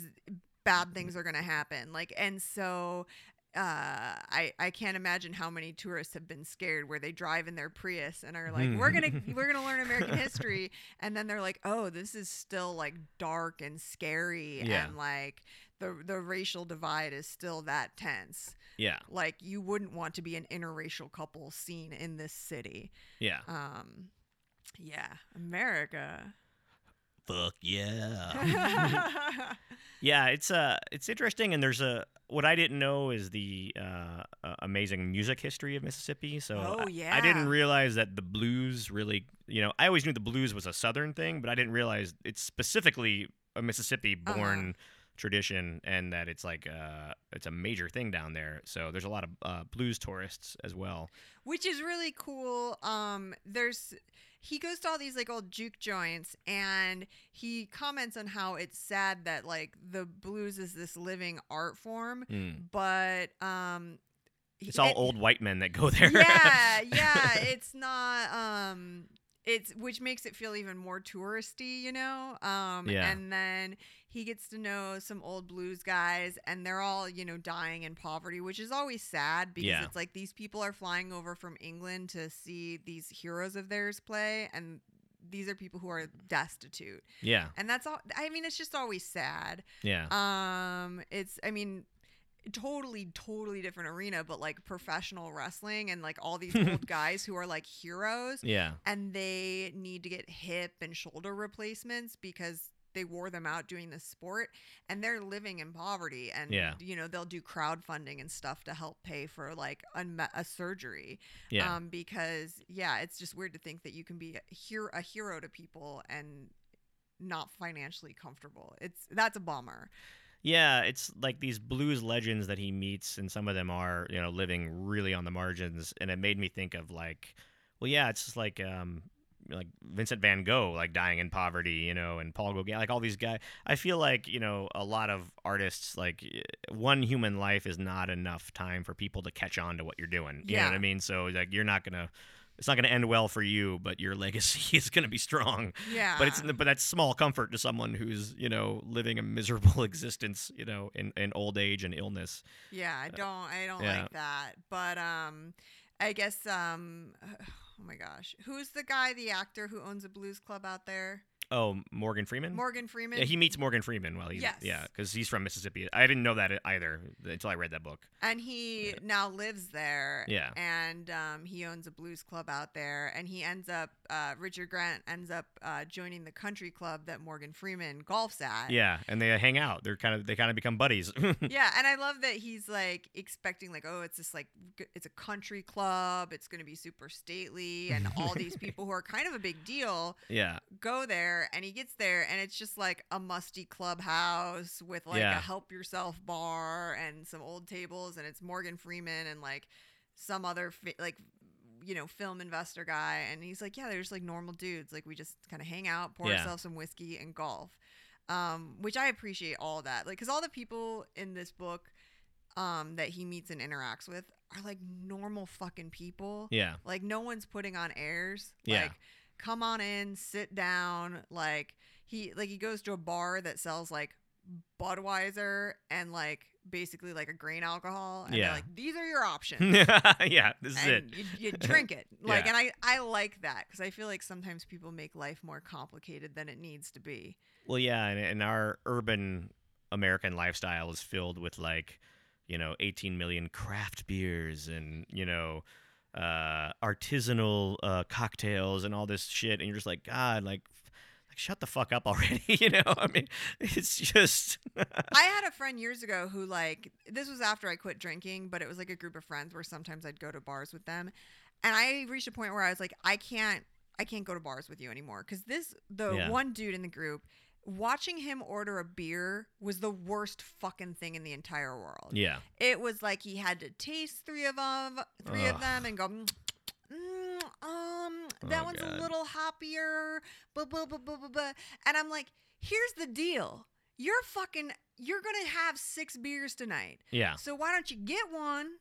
bad things are going to happen like and so uh i i can't imagine how many tourists have been scared where they drive in their prius and are like we're gonna we're gonna learn american history and then they're like oh this is still like dark and scary Yeah. and like the the racial divide is still that tense Yeah. like you wouldn't want to be an interracial couple seen in this city Yeah. um yeah america Fuck yeah. Yeah, it's uh it's interesting and there's a what I didn't know is the uh, uh, amazing music history of Mississippi. So Oh, I- I, didn't realize that the blues really, you know, I always knew the blues was a southern thing, but I didn't realize it's specifically a Mississippi born tradition and that it's like uh it's a major thing down there. So there's a lot of uh, blues tourists as well. which is really cool. Um, there's he goes to all these like old juke joints, and he comments on how it's sad that like the blues is this living art form, Mm. but um, It's all it- old white men that go there. yeah, yeah. It's not um it's which makes it feel even more touristy, you know? Um Yeah. and then he gets to know some old blues guys and they're all, you know, dying in poverty, which is always sad because Yeah. it's like these people are flying over from England to see these heroes of theirs play and these are people who are destitute. yeah. And that's all I mean, it's just always sad. Yeah. Um, it's I mean, totally, totally different arena, but like professional wrestling and like all these old guys who are like heroes yeah. and they need to get hip and shoulder replacements because they wore them out doing this sport and they're living in poverty and Yeah. you know they'll do crowdfunding and stuff to help pay for like unme- a surgery Yeah. um because yeah it's just weird to think that you can be a hero, a hero to people and not financially comfortable it's that's a bummer Yeah, it's like these blues legends that he meets, and some of them are, you know, living really on the margins. And it made me think of like, well, yeah, it's just like, um, like Vincent Van Gogh, like dying in poverty, you know, and Paul Gauguin, like all these guys. I feel like, you know, a lot of artists, like one human life is not enough time for people to catch on to what you're doing. You know what I mean? So like, you're not gonna. It's not going to end well for you, but your legacy is going to be strong yeah but it's but that's small comfort to someone who's you know living a miserable existence you know in, in old age and illness Yeah, I don't I don't Uh, yeah. like that. But um I guess um oh my gosh. Who's the guy, the actor who owns a blues club out there? Oh morgan freeman Morgan Freeman. yeah he meets morgan freeman while he's Yes. yeah because he's from mississippi i didn't know that either until i read that book and he now lives there. Yeah. And um, he owns a blues club out there. And he ends up, uh, Richard Grant ends up uh, joining the country club that Morgan Freeman golfs at. yeah and they hang out they're kind of they kind of become buddies yeah, and I love that he's like expecting like, oh, it's this like it's a country club, it's going to be super stately, and all these people who are kind of a big deal yeah go there, and he gets there, and it's just like a musty clubhouse with like Yeah. a help yourself bar and some old tables, and it's Morgan Freeman and like some other fi- like you know film investor guy, and he's like, yeah, they're just like normal dudes, like we just kind of hang out, pour Yeah. ourselves some whiskey, and golf um, which I appreciate all that. Like, because all the people in this book um, that he meets and interacts with are like normal fucking people. yeah Like, no one's putting on airs. Yeah. Like, come on in, sit down. Like, he like he goes to a bar that sells like Budweiser and like basically like a grain alcohol, and Yeah. like, these are your options. yeah this is it you, you drink it like Yeah. and i i like that because i feel like sometimes people make life more complicated than it needs to be Well, yeah, and, and our urban American lifestyle is filled with like, you know, 18 million craft beers and you know, uh, artisanal uh, cocktails and all this shit, and you're just like, God, like, like shut the fuck up already. you know, I mean, it's just. I had a friend years ago who like this was after I quit drinking, but it was like a group of friends where sometimes I'd go to bars with them, and I reached a point where I was like, I can't, I can't go to bars with you anymore because this the Yeah. one dude in the group. Watching him order a beer was the worst fucking thing in the entire world. yeah, It was like he had to taste three of them, three of them, and go, "Mm, mm, um, that Oh, one's God. a little hoppier, blah blah blah blah blah blah. And I'm like, here's the deal: you're fucking, you're gonna have six beers tonight. yeah, So why don't you get one,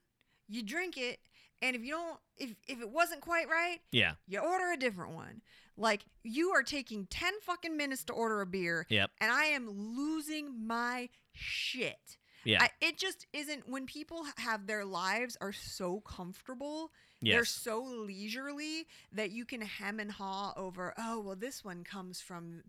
you drink it, and if you don't, if if it wasn't quite right, yeah, you order a different one. Like you are taking ten fucking minutes to order a beer, yep, and I am losing my shit. yeah, I, it just isn't when people have their lives are so comfortable they're so leisurely that you can hem and haw over oh well this one comes from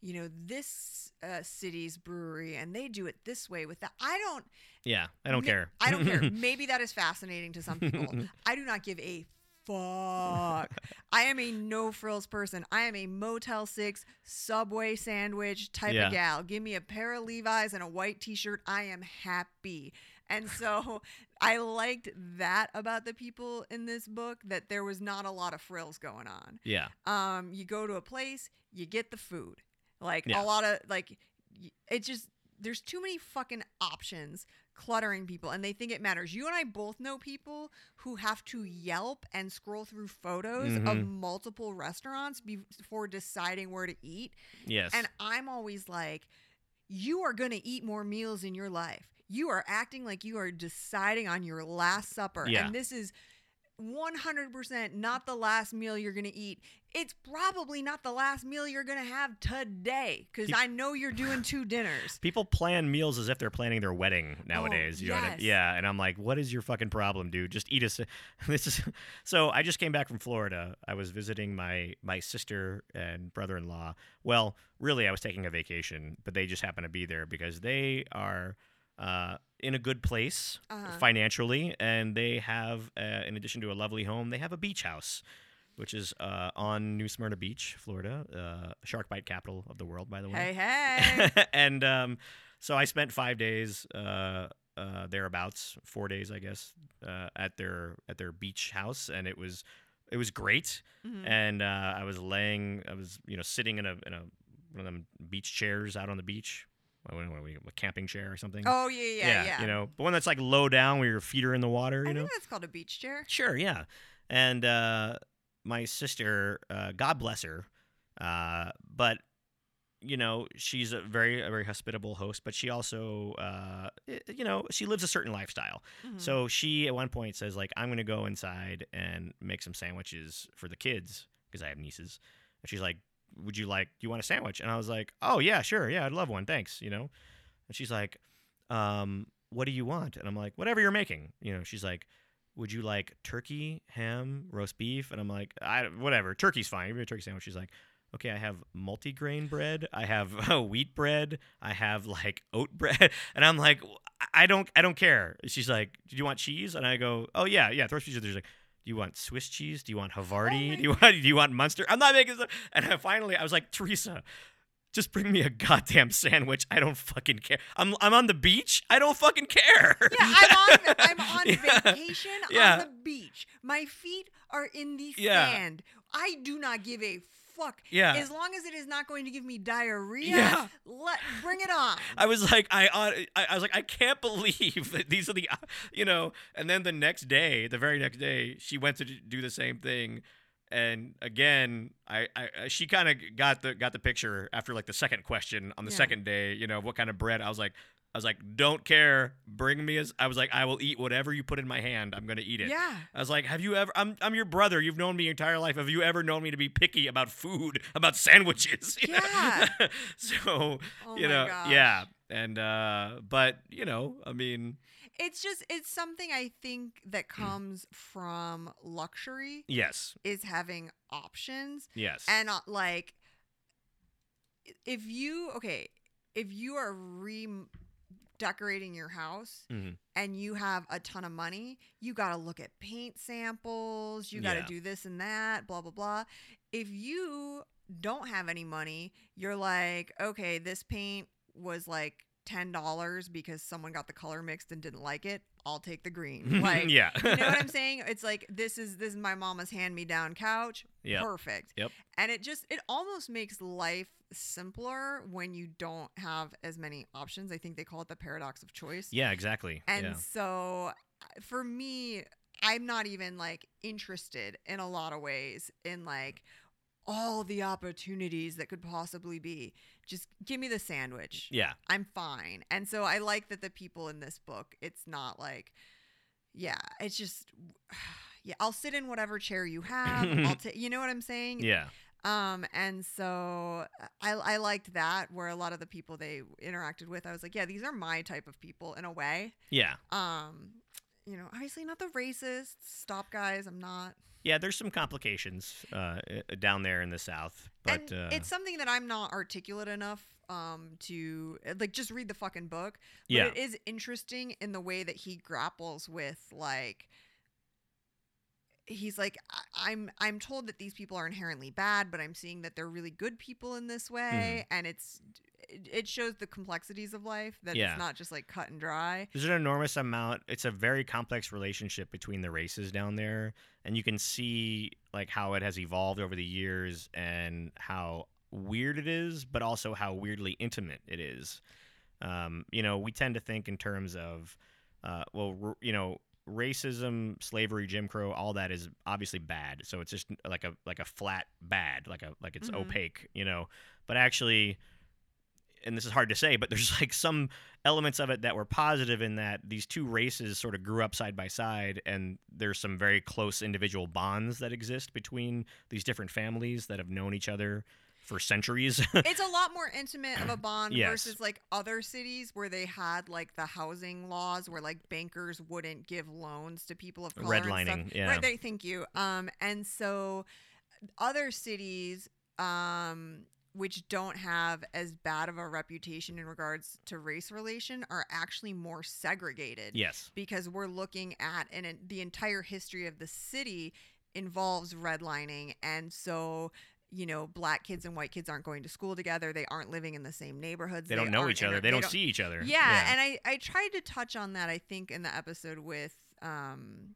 you know this uh, city's brewery and they do it this way with that i don't yeah. I don't ma- care. i don't care maybe that is fascinating to some people i do not give a fuck. I am a no frills person. I am a motel 6 subway sandwich type Yeah. of gal. Give me a pair of levi's and a white t-shirt. I am happy. And so i liked that about the people in this book that there was not a lot of frills going on. Yeah, um you go to a place you get the food. Like Yeah. a lot of like it just there's too many fucking options cluttering people and they think it matters. You and i both know people who have to yelp and scroll through photos of Mhm. multiple restaurants before deciding where to eat. Yes, and i'm always like you are going to eat more meals in your life. You are acting like you are deciding on your last supper. Yeah. and this is 100% not the last meal you're going to eat. It's probably not the last meal you're going to have today because I know you're doing two dinners. People plan meals as if they're planning their wedding nowadays. you know what I Oh, yes. Yeah, and I'm like, what is your fucking problem, dude? Just eat a. s- This is so. I just came back from Florida. I was visiting my my sister and brother-in-law. Well, really, I was taking a vacation, but they just happened to be there because they are uh, in a good place Uh-huh. financially, and they have, uh, in addition to a lovely home, they have a beach house. Which is uh, on New Smyrna Beach, Florida, uh, shark bite capital of the world, by the way Hey, hey. and um, so I spent five days uh, uh, thereabouts, four days, I guess, uh, at their at their beach house, and it was it was great. Mhm. And uh, I was laying, I was you know sitting in a in a one of them beach chairs out on the beach. What, what, a camping chair or something. Oh, yeah, yeah, yeah. you know, but one that's like low down where your feet are in the water. I You know, think that's called a beach chair. Sure, yeah. And uh, my sister, uh, God bless her, uh, but you know she's a very a very hospitable host, but she also uh, you know she lives a certain lifestyle. Mhm. So she at one point says like I'm gonna go inside and make some sandwiches for the kids because I have nieces, and she's like, Would you like? Do you want a sandwich? And I was like, Oh yeah, sure, yeah, I'd love one, thanks. You know, and she's like, um, What do you want? And I'm like, Whatever you're making. You know, she's like would you like turkey, ham, roast beef? And I'm like, I whatever, turkey's fine. Give me a turkey sandwich. She's like, okay, I have multi-grain bread, I have wheat bread, I have like oat bread, and I'm like, I don't, I don't care. She's like, do you want cheese? And I go, oh yeah, yeah, throw cheese. There's like. You want Swiss cheese? Do you want Havarti? Oh my do you want do you want Munster? I'm not making this. And I finally, I was like, Teresa, just bring me a goddamn sandwich. I don't fucking care. I'm I'm on the beach. I don't fucking care. Yeah, I'm on I'm on Yeah. vacation Yeah. on the beach. My feet are in the Yeah. sand. I do not give a fuck. Yeah. As long as it is not going to give me diarrhea, Yeah. let bring it on. I was like, I, uh, I, was like, I can't believe that these are the, you know. And then the next day, the very next day, she went to do the same thing, and again, I, I I- she kind of got the got the picture after like the second question on the Yeah. second day. You know what kind of bread? I was like, I was like, don't care, bring me as. I was like, I will eat whatever you put in my hand. I'm gonna eat it. Yeah. I was like, have you ever? I'm I'm your brother. You've known me your entire life. Have you ever known me to be picky about food, about sandwiches? You? Yeah. so Oh you my know, gosh. yeah, and uh, but you know, I mean, It's just it's something I think that comes from luxury yes, is having options yes, and uh, like if you okay, if you are re decorating your house Mhm. and you have a ton of money, you got to look at paint samples, you got to Yeah. do this and that, blah, blah, blah. If you don't have any money, you're like, okay, this paint was like $10 because someone got the color mixed and didn't like it. I'll take the green. Like, yeah. you know what I'm saying? It's like this is this is my mama's hand me down couch. Yep. Perfect. Yep. And it just it almost makes life simpler when you don't have as many options. I think they call it the paradox of choice. yeah, exactly. And yeah. so uh, for me, I'm not even like interested in a lot of ways in like all the opportunities that could possibly be. Just give me the sandwich. Yeah. I'm fine. And so I like that the people in this book, it's not like, yeah, it's just, yeah, I'll sit in whatever chair you have. I'll take, you know what I'm saying? Yeah. Um, and so I, I liked that where a lot of the people they interacted with, I was like, yeah, these are my type of people in a way. Yeah. Um, you know, obviously not the racists. Stop, guys. I'm not. Yeah, there's some complications uh, uh, down there in the south, but and uh, it's something that I'm not articulate enough um to like just read the fucking book. But yeah, it is interesting in the way that he grapples with like he's like I'm I'm told that these people are inherently bad, but I'm seeing that they're really good people in this way Mm-hmm. and it's it, shows the complexities of life that Yeah. it's not just like cut and dry. there's an enormous amount. It's a very complex relationship between the races down there, and you can see like how it has evolved over the years and how weird it is, but also how weirdly intimate it is. Um, you know, we tend to think in terms of, uh, well, r- you know, racism, slavery, Jim Crow, all that is obviously bad. So it's just like a like a flat bad, like a like it's Mhm. opaque, you know. But actually, and this is hard to say, but there's like some elements of it that were positive in that these two races sort of grew up side by side, and there's some very close individual bonds that exist between these different families that have known each other for centuries. it's a lot more intimate of a bond Yes. versus like other cities where they had like the housing laws where like bankers wouldn't give loans to people of color. Redlining, yeah. Right, thank you. Um, and so other cities, um, which don't have as bad of a reputation in regards to race relation, are actually more segregated yes. because we're looking at and it- the entire history of the city involves redlining and so you know black kids and white kids aren't going to school together they aren't living in the same neighborhoods They don't know each other. inter- They, don't, see each other. yeah, and I I tried to touch on that I think in the episode with um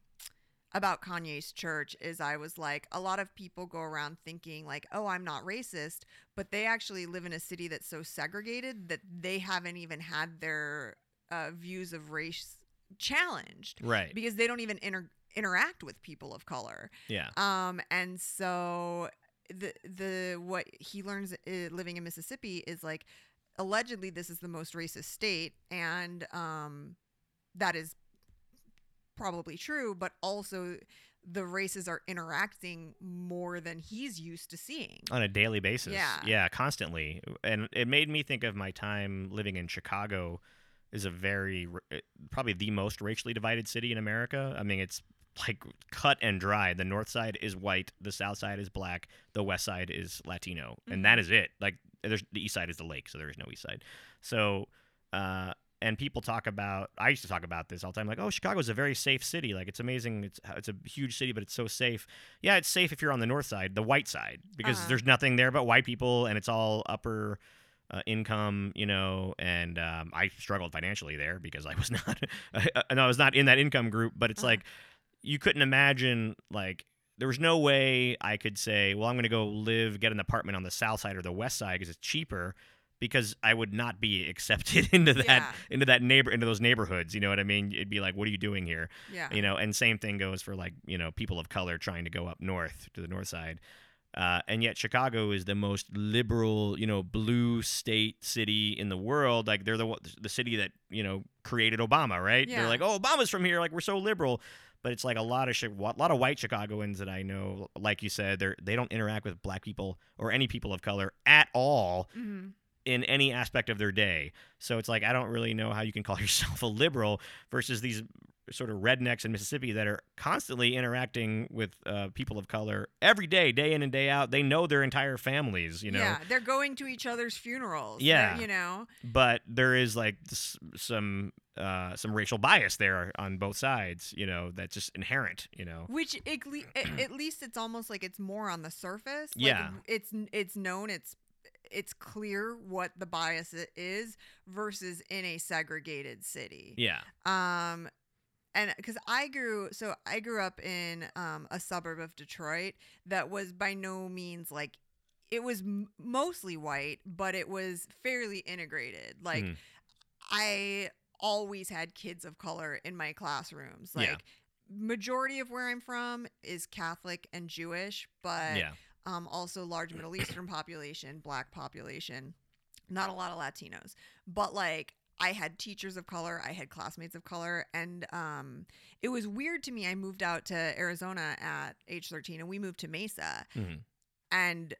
about Kanye's church is I was like a lot of people go around thinking like oh I'm not racist but they actually live in a city that's so segregated that they haven't even had their uh, views of race challenged right. because they don't even inter- interact with people of color Yeah. um and so the the what he learns uh, living in Mississippi is like allegedly this is the most racist state and um that is probably true but also the races are interacting more than he's used to seeing on a daily basis. Yeah. Yeah, constantly. And it made me think of my time living in Chicago is a very uh, probably the most racially divided city in America. I mean, it's like cut and dry. The north side is white, the south side is black, the west side is Latino, and that Mhm. is it. Like there's the east side is the lake, so there is no east side. So uh and people talk about I used to talk about this all the time like oh Chicago's a very safe city like it's amazing it's it's a huge city but it's so safe yeah it's safe if you're on the north side the white side because Uh-huh. there's nothing there but white people and it's all upper uh, income you know and um, I struggled financially there because I was not and I was not in that income group but it's Uh-huh. like you couldn't imagine like there was no way I could say well I'm going to go live get an apartment on the south side or the west side because it's cheaper because I would not be accepted into that Yeah. into that neighbor into those neighborhoods. You know what I mean? It'd be like, what are you doing here? yeah You know, and same thing goes for like you know people of color trying to go up north to the north side. Uh, and yet Chicago is the most liberal, you know, blue state city in the world. Like they're the the city that you know created Obama, right? Yeah. They're like, oh, Obama's from here. Like we're so liberal, but it's like a lot of a lot of white Chicagoans that I know, like you said, they they don't interact with black people or any people of color at all hmm in any aspect of their day. So it's like I don't really know how you can call yourself a liberal versus these sort of rednecks in Mississippi that are constantly interacting with uh, people of color every day, day in and day out. They know their entire families, you know. Yeah, they're going to each other's funerals. Yeah. you know. But there is like s- some uh, some racial bias there on both sides, you know, that's just inherent, you know. Which at, le- at, least it's almost like it's more on the surface. Like, Yeah. it's it's known. It's it's clear what the bias is versus in a segregated city. Yeah. Um, and because I grew, so I grew up in um, a suburb of Detroit that was by no means like it was m- mostly white, but it was fairly integrated. Like Mhm. I always had kids of color in my classrooms. Like Yeah. majority of where I'm from is Catholic and Jewish, but yeah. Um, also large Middle Eastern population, black population, not a lot of Latinos, but like I had teachers of color, I had classmates of color, and um, it was weird to me. I moved out to Arizona at age 13 and we moved to Mesa, Mhm. and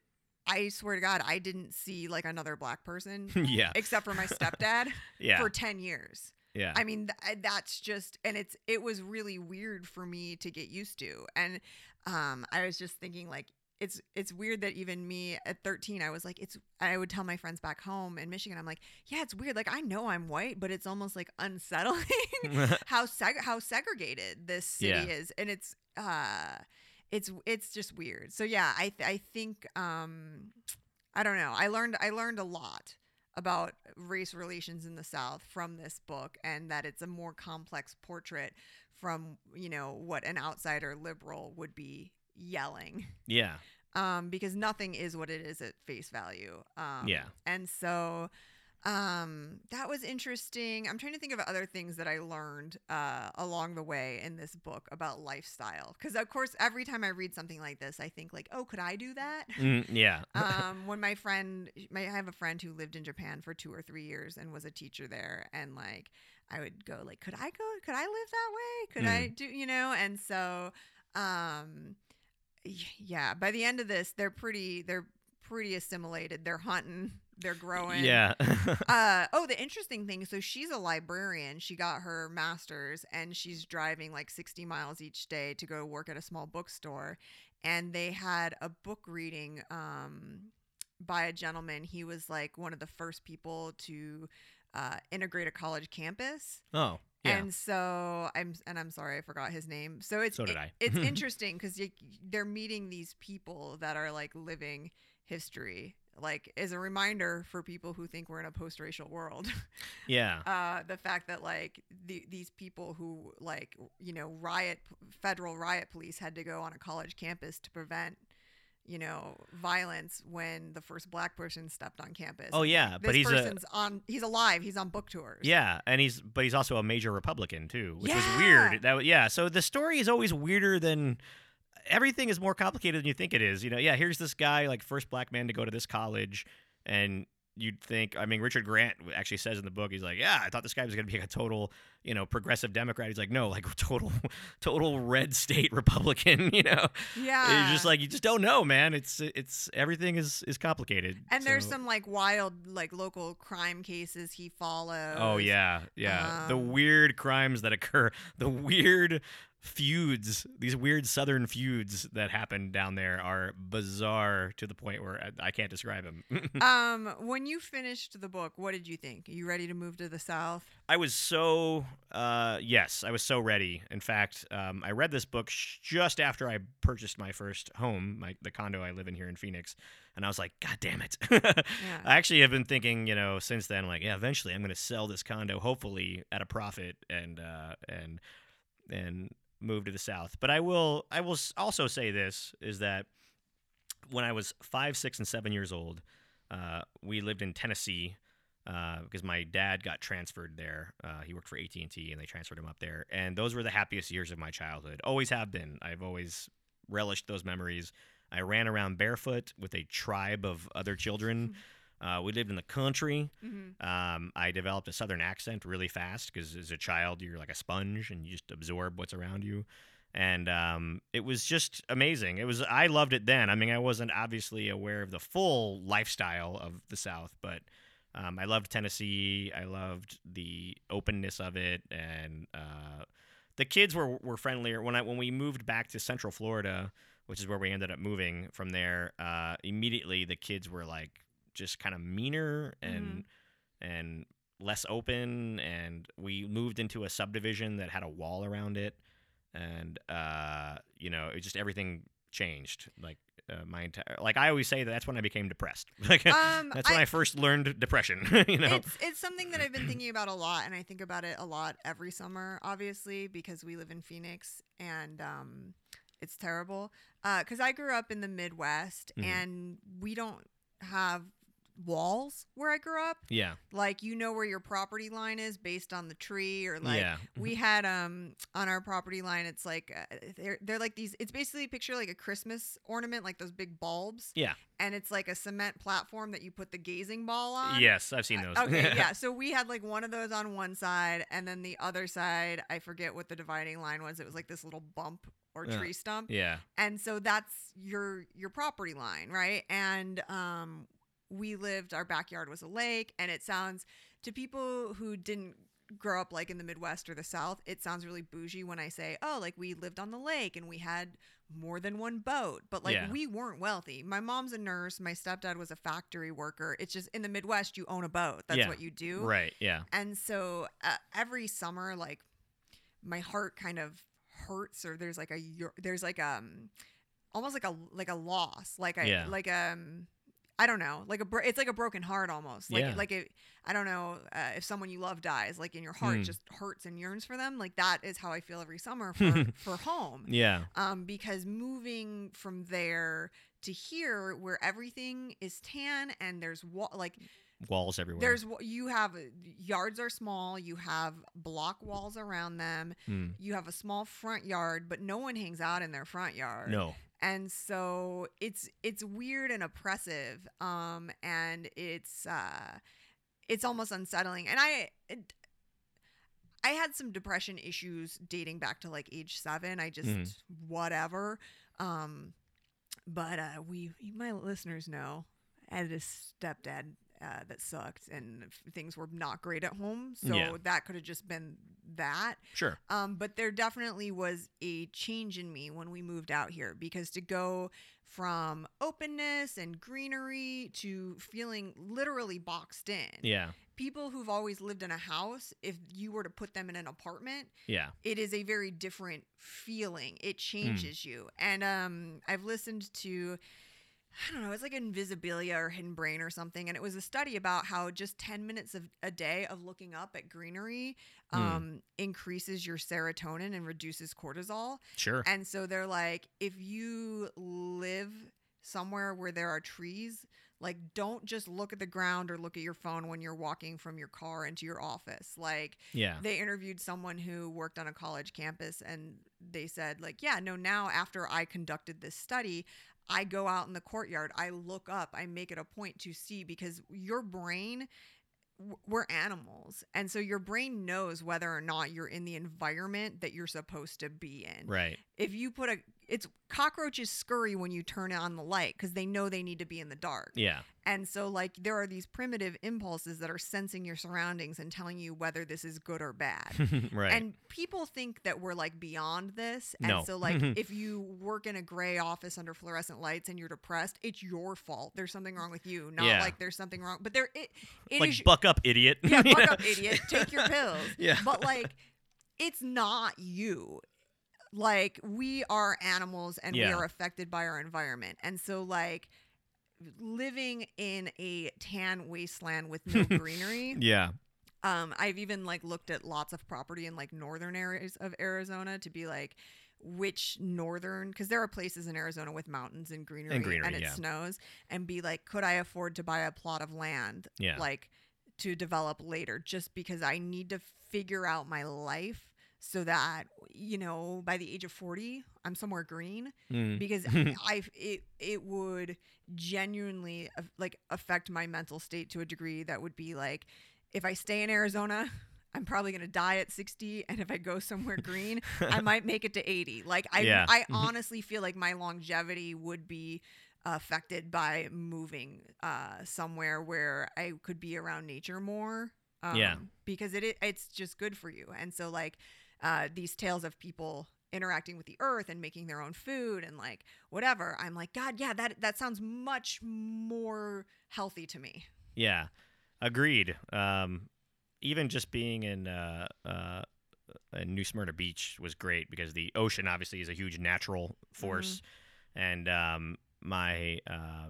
I swear to God, I didn't see like another black person yeah. except for my stepdad Yeah. for 10 years. yeah. I mean, th- that's just, and it's, it was really weird for me to get used to. And um, I was just thinking, like, it's, it's weird that even me at 13, I was like, it's, I would tell my friends back home in Michigan, I'm like, yeah, it's weird. Like, I know I'm white, but it's almost like unsettling how, seg- how segregated this city Yeah. is. And it's, uh, it's, it's just weird. So yeah, I, th- I think, um, I don't know. I learned, I learned a lot about race relations in the South from this book, and that it's a more complex portrait from you know what an outsider liberal would be yelling, yeah. um, because nothing is what it is at face value. Um, Yeah. and so um, that was interesting. I'm trying to think of other things that I learned uh, along the way in this book about lifestyle, because of course every time I read something like this, I think like, oh, could I do that? Mm, yeah. um, when my friend, my, I have a friend who lived in Japan for two or three years and was a teacher there, and like I would go like, could I go? Could I live that way? Could I do? You know? And so, um, yeah. By the end of this, they're pretty. They're pretty assimilated. They're hunting. They're growing. yeah. Uh, oh, the interesting thing. So she's a librarian. She got her master's, and she's driving like 60 miles each day to go work at a small bookstore. And they had a book reading um, by a gentleman. He was like one of the first people to uh, integrate a college campus. oh. Yeah. And so I'm, and I'm sorry, I forgot his name. So it's So did it- I. it's interesting because they're meeting these people that are like living history, like as a reminder for people who think we're in a post-racial world. yeah. uh, the fact that like the, these people who like you know riot, federal riot police had to go on a college campus to prevent you know violence when the first black person stepped on campus. Oh yeah, This but he's a on. He's alive. He's on book tours. yeah, and he's but he's also a major Republican too, which was Yeah. weird. That yeah, so the story is always weirder than everything is more complicated than you think it is. You know, yeah, here's this guy like first black man to go to this college, and you'd think. I mean, Richard Grant actually says in the book, he's like, yeah, I thought this guy was going to be like a total, you know, progressive Democrat. He's like, no, like total, total red state Republican. You know, Yeah. it's just like you just don't know, man. It's it's everything is is complicated. And there's some like wild, like local crime cases he follows. Oh yeah, yeah. the Um, weird crimes that occur, the weird feuds, these weird southern feuds that happen down there are bizarre to the point where I, I can't describe them. Um, when you finished the book, what did you think? Are you ready to move to the South? I was so uh, yes, I was so ready. In fact, um, I read this book sh- just after I purchased my first home, my the condo I live in here in Phoenix, and I was like, God damn it! I actually have been thinking, you know, since then, like, yeah, eventually I'm going to sell this condo, hopefully at a profit, and uh, and and move to the south. But I will, I will also say this is that when I was five, six, and seven years old, uh, we lived in Tennessee uh, because my dad got transferred there. Uh, he worked for AT and T, and they transferred him up there. And those were the happiest years of my childhood. Always have been. I've always relished those memories. I ran around barefoot with a tribe of other children. Uh, we lived in the country. Mm-hmm. Um, I developed a southern accent really fast because as a child, you're like a sponge and you just absorb what's around you. And um, it was just amazing. It was I loved it then. I mean, I wasn't obviously aware of the full lifestyle of the South, but Um, I loved Tennessee. I loved the openness of it, and uh, the kids were were friendlier. When I when we moved back to Central Florida, which is where we ended up moving from there, uh, immediately the kids were like just kind of meaner and and less open. And we moved into a subdivision that had a wall around it, and uh, you know, it just everything changed. Like uh, my entire like I always say that that's when I became depressed. like Um, that's when I- I, first learned depression. you know. It's it's something that I've been thinking about a lot, and I think about it a lot every summer, obviously, because we live in Phoenix, and um, it's terrible. Because I grew up in the Midwest, Mhm. and we don't have walls where I grew up. yeah. Like you know where your property line is based on the tree, or like yeah. we had um on our property line. It's like uh, they're they're like these. It's basically picture like a Christmas ornament, like those big bulbs. Yeah. And it's like a cement platform that you put the gazing ball on. Yes, I've seen Uh, those. Okay, yeah. So we had like one of those on one side, and then the other side, I forget what the dividing line was. It was like this little bump or Yeah. tree stump, yeah. and so that's your your property line, right? And um, we lived. Our backyard was a lake, and it sounds to people who didn't grow up like in the Midwest or the South, it sounds really bougie when I say, oh, like we lived on the lake and we had more than one boat, but like Yeah. we weren't wealthy. My mom's a nurse. My stepdad was a factory worker. It's just in the Midwest, you own a boat. That's Yeah. what you do. Right. Yeah. And so uh, every summer, like my heart kind of hurts, or there's like a there's like um almost like a like a loss, like a Yeah. like um I don't know, like a bro- it's like a broken heart almost, like Yeah. like it, I don't know uh, if someone you love dies, like in your heart Hmm. just hurts and yearns for them, like that is how I feel every summer for for home Yeah. um, because moving from there to here, where everything is tan and there's wa- like Walls everywhere. there's you have yards are small, you have block walls around them, Hmm. you have a small front yard, but no one hangs out in their front yard. no. And so it's it's weird and oppressive, um, and it's uh, it's almost unsettling, and I. It, I had some depression issues dating back to like age seven. I just Mhm. whatever. Um, but uh, we, my listeners know, I had a stepdad uh, that sucked, and things were not great at home. So Yeah. that could have just been that. Sure. Um, but there definitely was a change in me when we moved out here because to go from openness and greenery to feeling literally boxed in. Yeah. People who've always lived in a house, if you were to put them in an apartment, Yeah. it is a very different feeling. It Hmm. changes you. And um, I've listened to, I don't know, it's like Invisibilia or Hidden Brain or something. And it was a study about how just 10 minutes of a day of looking up at greenery Hmm. um, increases your serotonin and reduces cortisol. Sure. And so they're like, if you live somewhere where there are trees, like don't just look at the ground or look at your phone when you're walking from your car into your office. Like Yeah. they interviewed someone who worked on a college campus and they said like yeah no now after i conducted this study i go out in the courtyard i look up i make it a point to see because your brain we're animals and so your brain knows whether or not you're in the environment that you're supposed to be in Right. if you put a it's cockroaches scurry when you turn on the light because they know they need to be in the dark Yeah. and so, like, there are these primitive impulses that are sensing your surroundings and telling you whether this is good or bad. right. And people think that we're like beyond this. And No. so, like, if you work in a gray office under fluorescent lights and you're depressed, it's your fault. There's something wrong with you, not Yeah. like there's something wrong. But there, it, it like is- buck up, idiot. yeah, fuck up, idiot. Take your pills. Yeah. But like, it's not you. Like we are animals and we are affected by our environment. And so like living in a tan wasteland with no greenery. Yeah. Um, I've even like looked at lots of property in like northern areas of Arizona to be like which northern because there are places in Arizona with mountains and greenery and, greenery, it yeah. snows and be like could I afford to buy a plot of land Yeah. like to develop later just because I need to figure out my life so that you know by the age of 40 I'm somewhere green Mm. because I it it would genuinely like affect my mental state to a degree that would be like if I stay in Arizona I'm probably going to die at 60 and if I go somewhere green I might make it to 80 like I Yeah. I honestly feel like my longevity would be affected by moving uh, somewhere where I could be around nature more. Um, Yeah. Because it it's just good for you. And so like uh, these tales of people interacting with the earth and making their own food and like whatever, I'm like, God, yeah, that that sounds much more healthy to me. Yeah, agreed. Um, even just being in uh, uh, in New Smyrna Beach was great because the ocean obviously is a huge natural force, and um, my uh,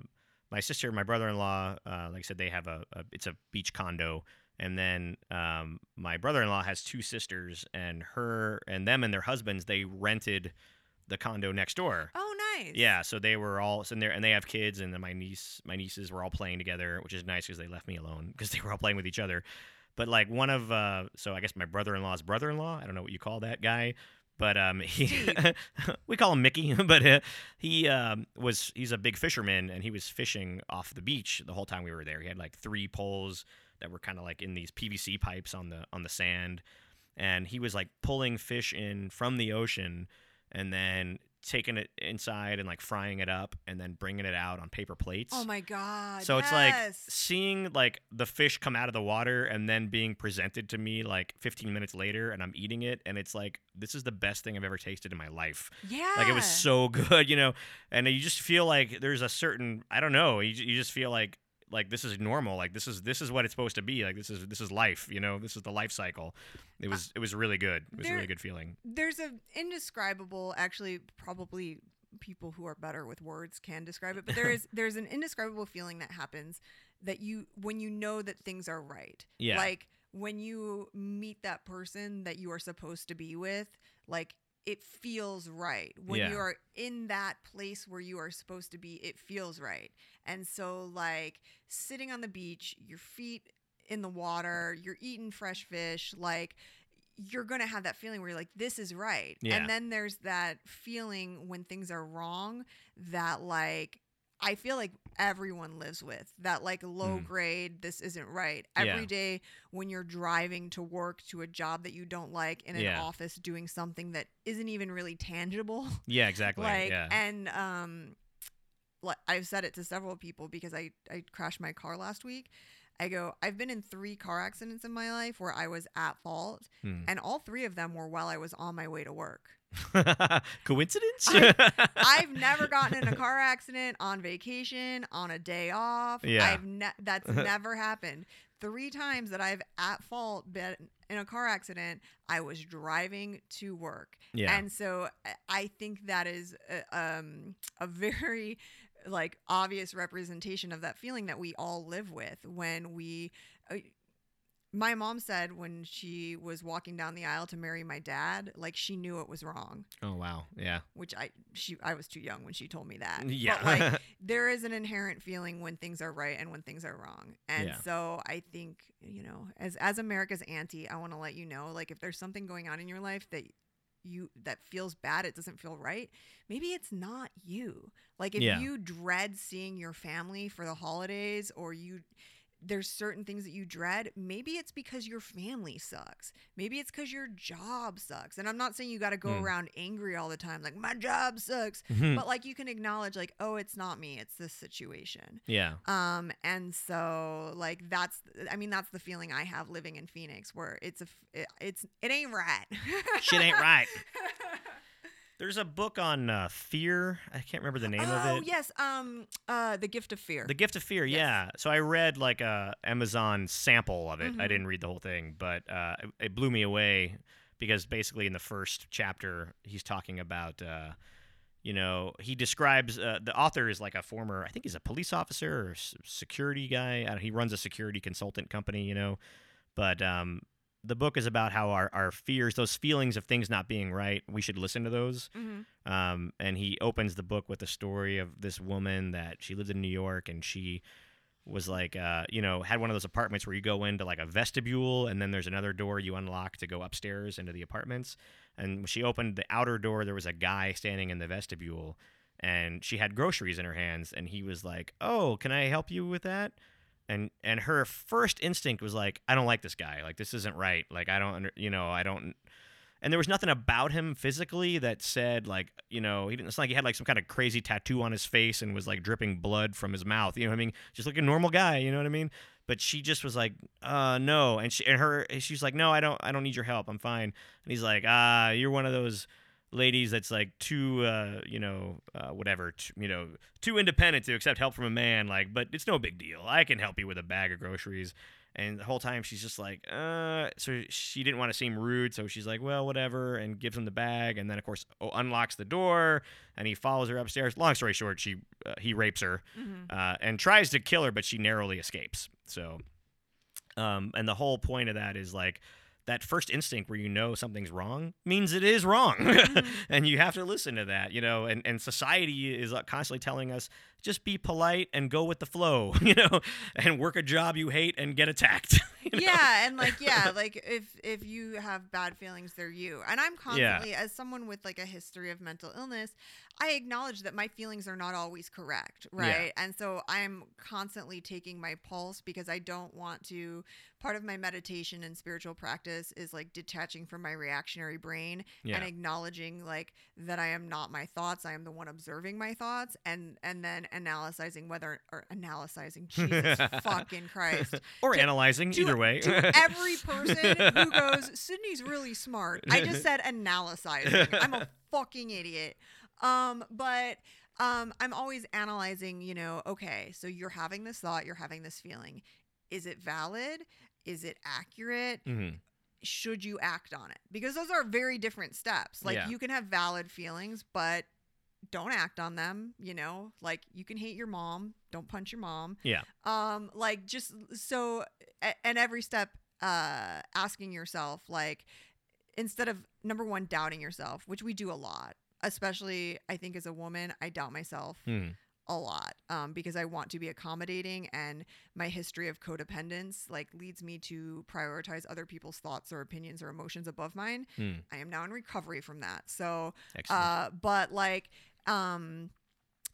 my sister, my brother-in-law, uh, like I said, they have a, a it's a beach condo. And then um, my brother-in-law has two sisters, and her and them and their husbands they rented the condo next door. Oh, nice. Yeah, so they were all sitting there, and they have kids, and then my niece, my nieces were all playing together, which is nice because they left me alone because they were all playing with each other. But like one of, uh, so I guess my brother-in-law's brother-in-law, I don't know what you call that guy, but um, he, we call him Mickey, but uh, he um, was, he's a big fisherman, and he was fishing off the beach the whole time we were there. He had like three poles that were kind of like in these PVC pipes on the on the sand, and he was like pulling fish in from the ocean and then taking it inside and like frying it up and then bringing it out on paper plates. Oh my God. so it's like seeing like the fish come out of the water and then being presented to me like 15 minutes later and I'm eating it and it's like this is the best thing I've ever tasted in my life. yeah. Like it was so good, you know. And you just feel like there's a certain I don't know, you, you just feel like like this is normal like this is this is what it's supposed to be like this is this is life you know this is the life cycle. It was it was really good. It was a really good feeling. there's a indescribable actually probably people who are better with words can describe it but there is there's an indescribable feeling that happens that you when you know that things are right. Yeah. like when you meet that person that you are supposed to be with like it feels right. When Yeah. you are in that place where you are supposed to be it feels right and so like sitting on the beach your feet in the water you're eating fresh fish like you're going to have that feeling where you're like this is right Yeah. and then there's that feeling when things are wrong that like i feel like everyone lives with that like low Mm. grade this isn't right Yeah. every day when you're driving to work to a job that you don't like in an Yeah. office doing something that isn't even really tangible yeah exactly like yeah and um I've said it to several people because I I crashed my car last week. I go, I've been in 3 car accidents in my life where I was at fault Hmm. and all 3 of them were while I was on my way to work. coincidence I've never gotten in a car accident on vacation, on a day off. Yeah. I've ne- that's never happened. Three times that I've at fault been in a car accident, I was driving to work. yeah And so I- I think that is a, um, a very like obvious representation of that feeling that we all live with when we. Uh, my mom said when she was walking down the aisle to marry my dad, like she knew it was wrong, oh wow yeah which I she I was too young when she told me that. yeah But like there is an inherent feeling when things are right and when things are wrong. And Yeah. so I think, you know, as as America's auntie, I want to let you know like if there's something going on in your life that you that feels bad, it doesn't feel right, maybe it's not you. Like if Yeah. you dread seeing your family for the holidays or you there's certain things that you dread, maybe it's because your family sucks. Maybe it's because your job sucks. And I'm not saying you got to go Mm. around angry all the time like my job sucks Mhm. but like you can acknowledge like oh it's not me it's this situation yeah um and so like that's i mean that's the feeling i have living in phoenix where it's a, it, it's it ain't right shit ain't right there's a book on uh, fear i can't remember the name oh of it Oh yes um uh the gift of fear The Gift of Fear, Yes. yeah. So I read like a Amazon sample of it. I Mhm. didn't read the whole thing, but uh, it, it blew me away because basically in the first chapter he's talking about, uh, you know, he describes uh, the author is like a former, I think he's a police officer or security guy. I don't, he runs a security consultant company, you know, but um, the book is about how our, our fears, those feelings of things not being right, we should listen to those. hmm Um, and he opens the book with a story of this woman that she lived in New York and she was like, uh, you know, had one of those apartments where you go into like a vestibule and then there's another door you unlock to go upstairs into the apartments. And when she opened the outer door, there was a guy standing in the vestibule and she had groceries in her hands and he was like, "Oh, can I help you with that?" And and her first instinct was like, "I don't like this guy. Like this isn't right. Like I don't, you know, I don't." and there was nothing about him physically that said like you know he didn't it's not like he had like some kind of crazy tattoo on his face and was like dripping blood from his mouth you know what i mean just like a normal guy you know what i mean but she just was like uh no and she and her she's like no i don't i don't need your help i'm fine and he's like ah you're one of those ladies that's like too uh you know uh whatever t- you know too independent to accept help from a man like but it's no big deal i can help you with a bag of groceries and the whole time she's just like, uh, so she didn't want to seem rude, so she's like, well, whatever, and gives him the bag, and then of course oh, unlocks the door, and he follows her upstairs. Long story short, she uh, he rapes her, Mhm. uh, and tries to kill her, but she narrowly escapes. So, um, and the whole point of that is like that first instinct where you know something's wrong means it is wrong, Mhm. and you have to listen to that, you know. And and society is uh, constantly telling us just be polite and go with the flow, you know, and work a job you hate and get attacked. you know? yeah and like yeah like if if you have bad feelings they're you and i'm constantly as someone with like a history of mental illness i acknowledge that my feelings are not always correct Yeah. right and so i'm constantly taking my pulse because i don't want to part of my meditation and spiritual practice is like detaching from my reactionary brain Yeah. and acknowledging like that i am not my thoughts i am the one observing my thoughts and and then analyzing whether or analyzing jesus fucking christ or to- analyzing to- either way. to every person who goes, Sydney's really smart. I just said analyzing. I'm a fucking idiot. Um, but um, I'm always analyzing, you know, okay, so you're having this thought, you're having this feeling. Is it valid? Is it accurate? Mhm. Should you act on it? Because those are very different steps. Like Yeah. you can have valid feelings, but don't act on them, you know? Like you can hate your mom, don't punch your mom Yeah. um like just so and every step uh asking yourself like instead of number one doubting yourself which we do a lot especially i think as a woman i doubt myself Mhm. a lot um, because i want to be accommodating and my history of codependence like leads me to prioritize other people's thoughts or opinions or emotions above mine Hmm. i am now in recovery from that so uh, but like, um,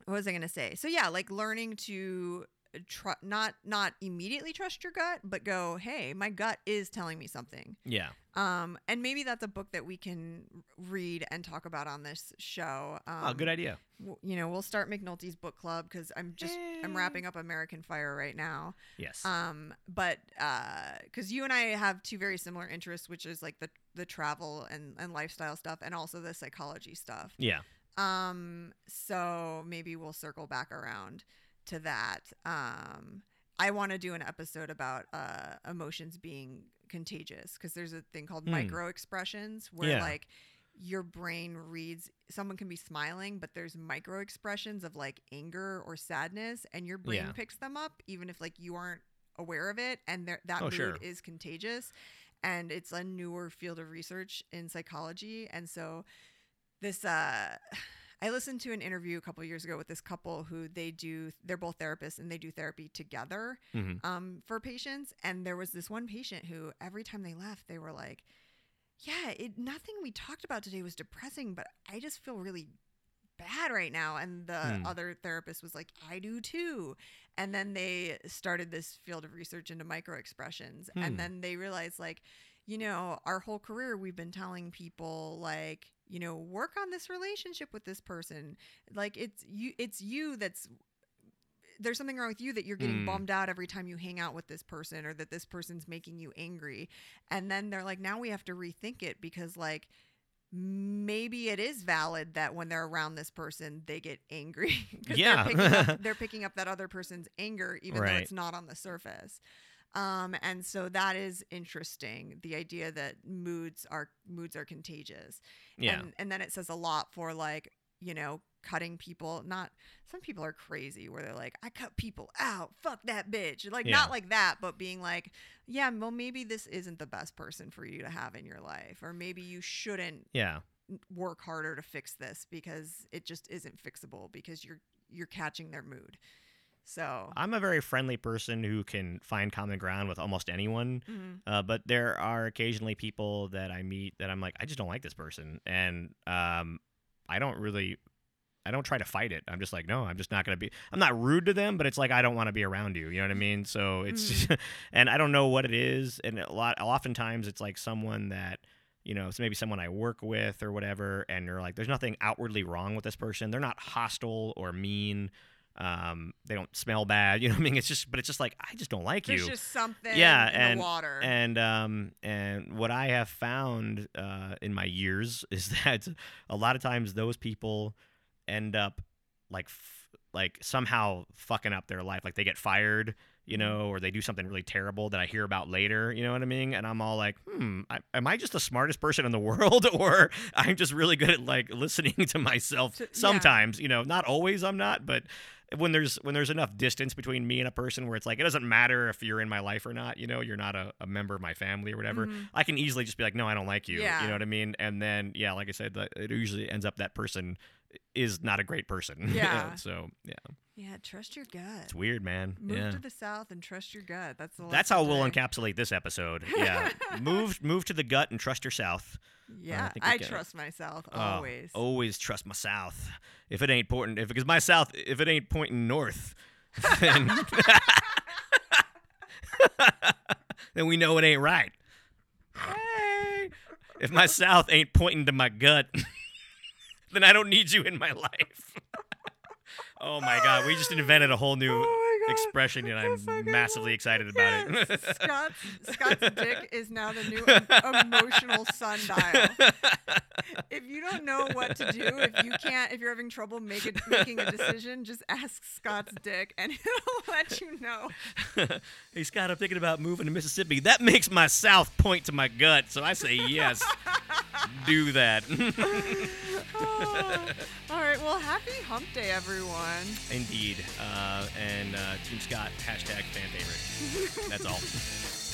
what was I gonna say? So yeah, like learning to tr- not not immediately trust your gut, but go, hey, my gut is telling me something. yeah. Um, and maybe that's a book that we can read and talk about on this show. Um, oh, good idea. w- You know, we'll start McNulty's book club because I'm just I'm Eh. wrapping up American Fire right now. Yes. Um, but uh because you and I have two very similar interests, which is like the the travel and and lifestyle stuff, and also the psychology stuff. yeah. Um, so maybe we'll circle back around to that. Um, I want to do an episode about uh, emotions being contagious because there's a thing called Hmm. micro expressions where Yeah. like your brain reads someone can be smiling but there's micro expressions of like anger or sadness and your brain Yeah. picks them up even if like you aren't aware of it and there, that Oh, mood sure. is contagious and it's a newer field of research in psychology and so this uh I listened to an interview a couple years ago with this couple who they do they're both therapists and they do therapy together hmm um for patients. And there was this one patient who every time they left they were like yeah it nothing we talked about today was depressing but I just feel really bad right now. And the Hmm. other therapist was like I do too. And then they started this field of research into micro expressions Hmm. and then they realized like you know our whole career we've been telling people like you know work on this relationship with this person like it's you it's you that's there's something wrong with you that you're getting Mm. bummed out every time you hang out with this person or that this person's making you angry and then they're like now we have to rethink it because like maybe it is valid that when they're around this person they get angry Yeah. they're picking, up, they're picking up that other person's anger even though it's not on the surface um, and so that is interesting the idea that moods are moods are contagious Yeah. and, and then it says a lot for like you know cutting people not some people are crazy where they're like i cut people out fuck that bitch like Yeah. not like that but being like yeah well maybe this isn't the best person for you to have in your life or maybe you shouldn't yeah. work harder to fix this because it just isn't fixable because you're you're catching their mood so I'm a very friendly person who can find common ground with almost anyone. mhm. Uh, but there are occasionally people that I meet that I'm like, I just don't like this person, and um, I don't really, I don't try to fight it. I'm just like, no, I'm just not gonna be. I'm not rude to them, but it's like I don't want to be around you. You know what I mean? So it's, Mhm. just, and I don't know what it is, and a lot, oftentimes it's like someone that you know, so maybe someone I work with or whatever, and you're like, there's nothing outwardly wrong with this person. They're not hostile or mean. Um, they don't smell bad. You know what I mean? It's just, but it's just like I just don't like There's you. just something Yeah, in and- the water. And um and what I have found uh, in my years is that a lot of times those people end up like f- like somehow fucking up their life. Like they get fired, you Mhm. know, or they do something really terrible that I hear about later. You know what I mean? And I'm all like, hmm, I, am I just the smartest person in the world, or I'm just really good at like listening to myself To- yeah. sometimes? You know, not always. I'm not, but when there's when there's enough distance between me and a person where it's like it doesn't matter if you're in my life or not you know you're not a, a member of my family or whatever Mhm. i can easily just be like no i don't like you Yeah. you know what i mean and then yeah like i said the- it usually ends up that person is not a great person. Yeah. so yeah. Yeah, trust your gut. it's weird man. Move yeah. to the south and trust your gut. That's the that's how we'll encapsulate this episode. Yeah. Move move to the gut and trust your south. Yeah, I, it. trust myself Oh, always. always trust my south. If it ain't pointing if because my south if it ain't pointing north then, then we know it ain't right. Hey. If my south ain't pointing to my gut then i don't need you in my life oh my god we just invented a whole new Oh expression and i'm massively excited about Yes, it Scott's, Scott's dick is now the new em- emotional sundial. If you don't know what to do, if you can't, if you're having trouble make it, making a decision, just ask Scott's dick and it'll let you know. hey Scott, I'm thinking about moving to Mississippi. That makes my south point to my gut, so I say yes. Do that. Oh. All right, well, happy hump day, everyone. Indeed. Uh, and uh, Team Scott, hashtag fan favorite. That's all.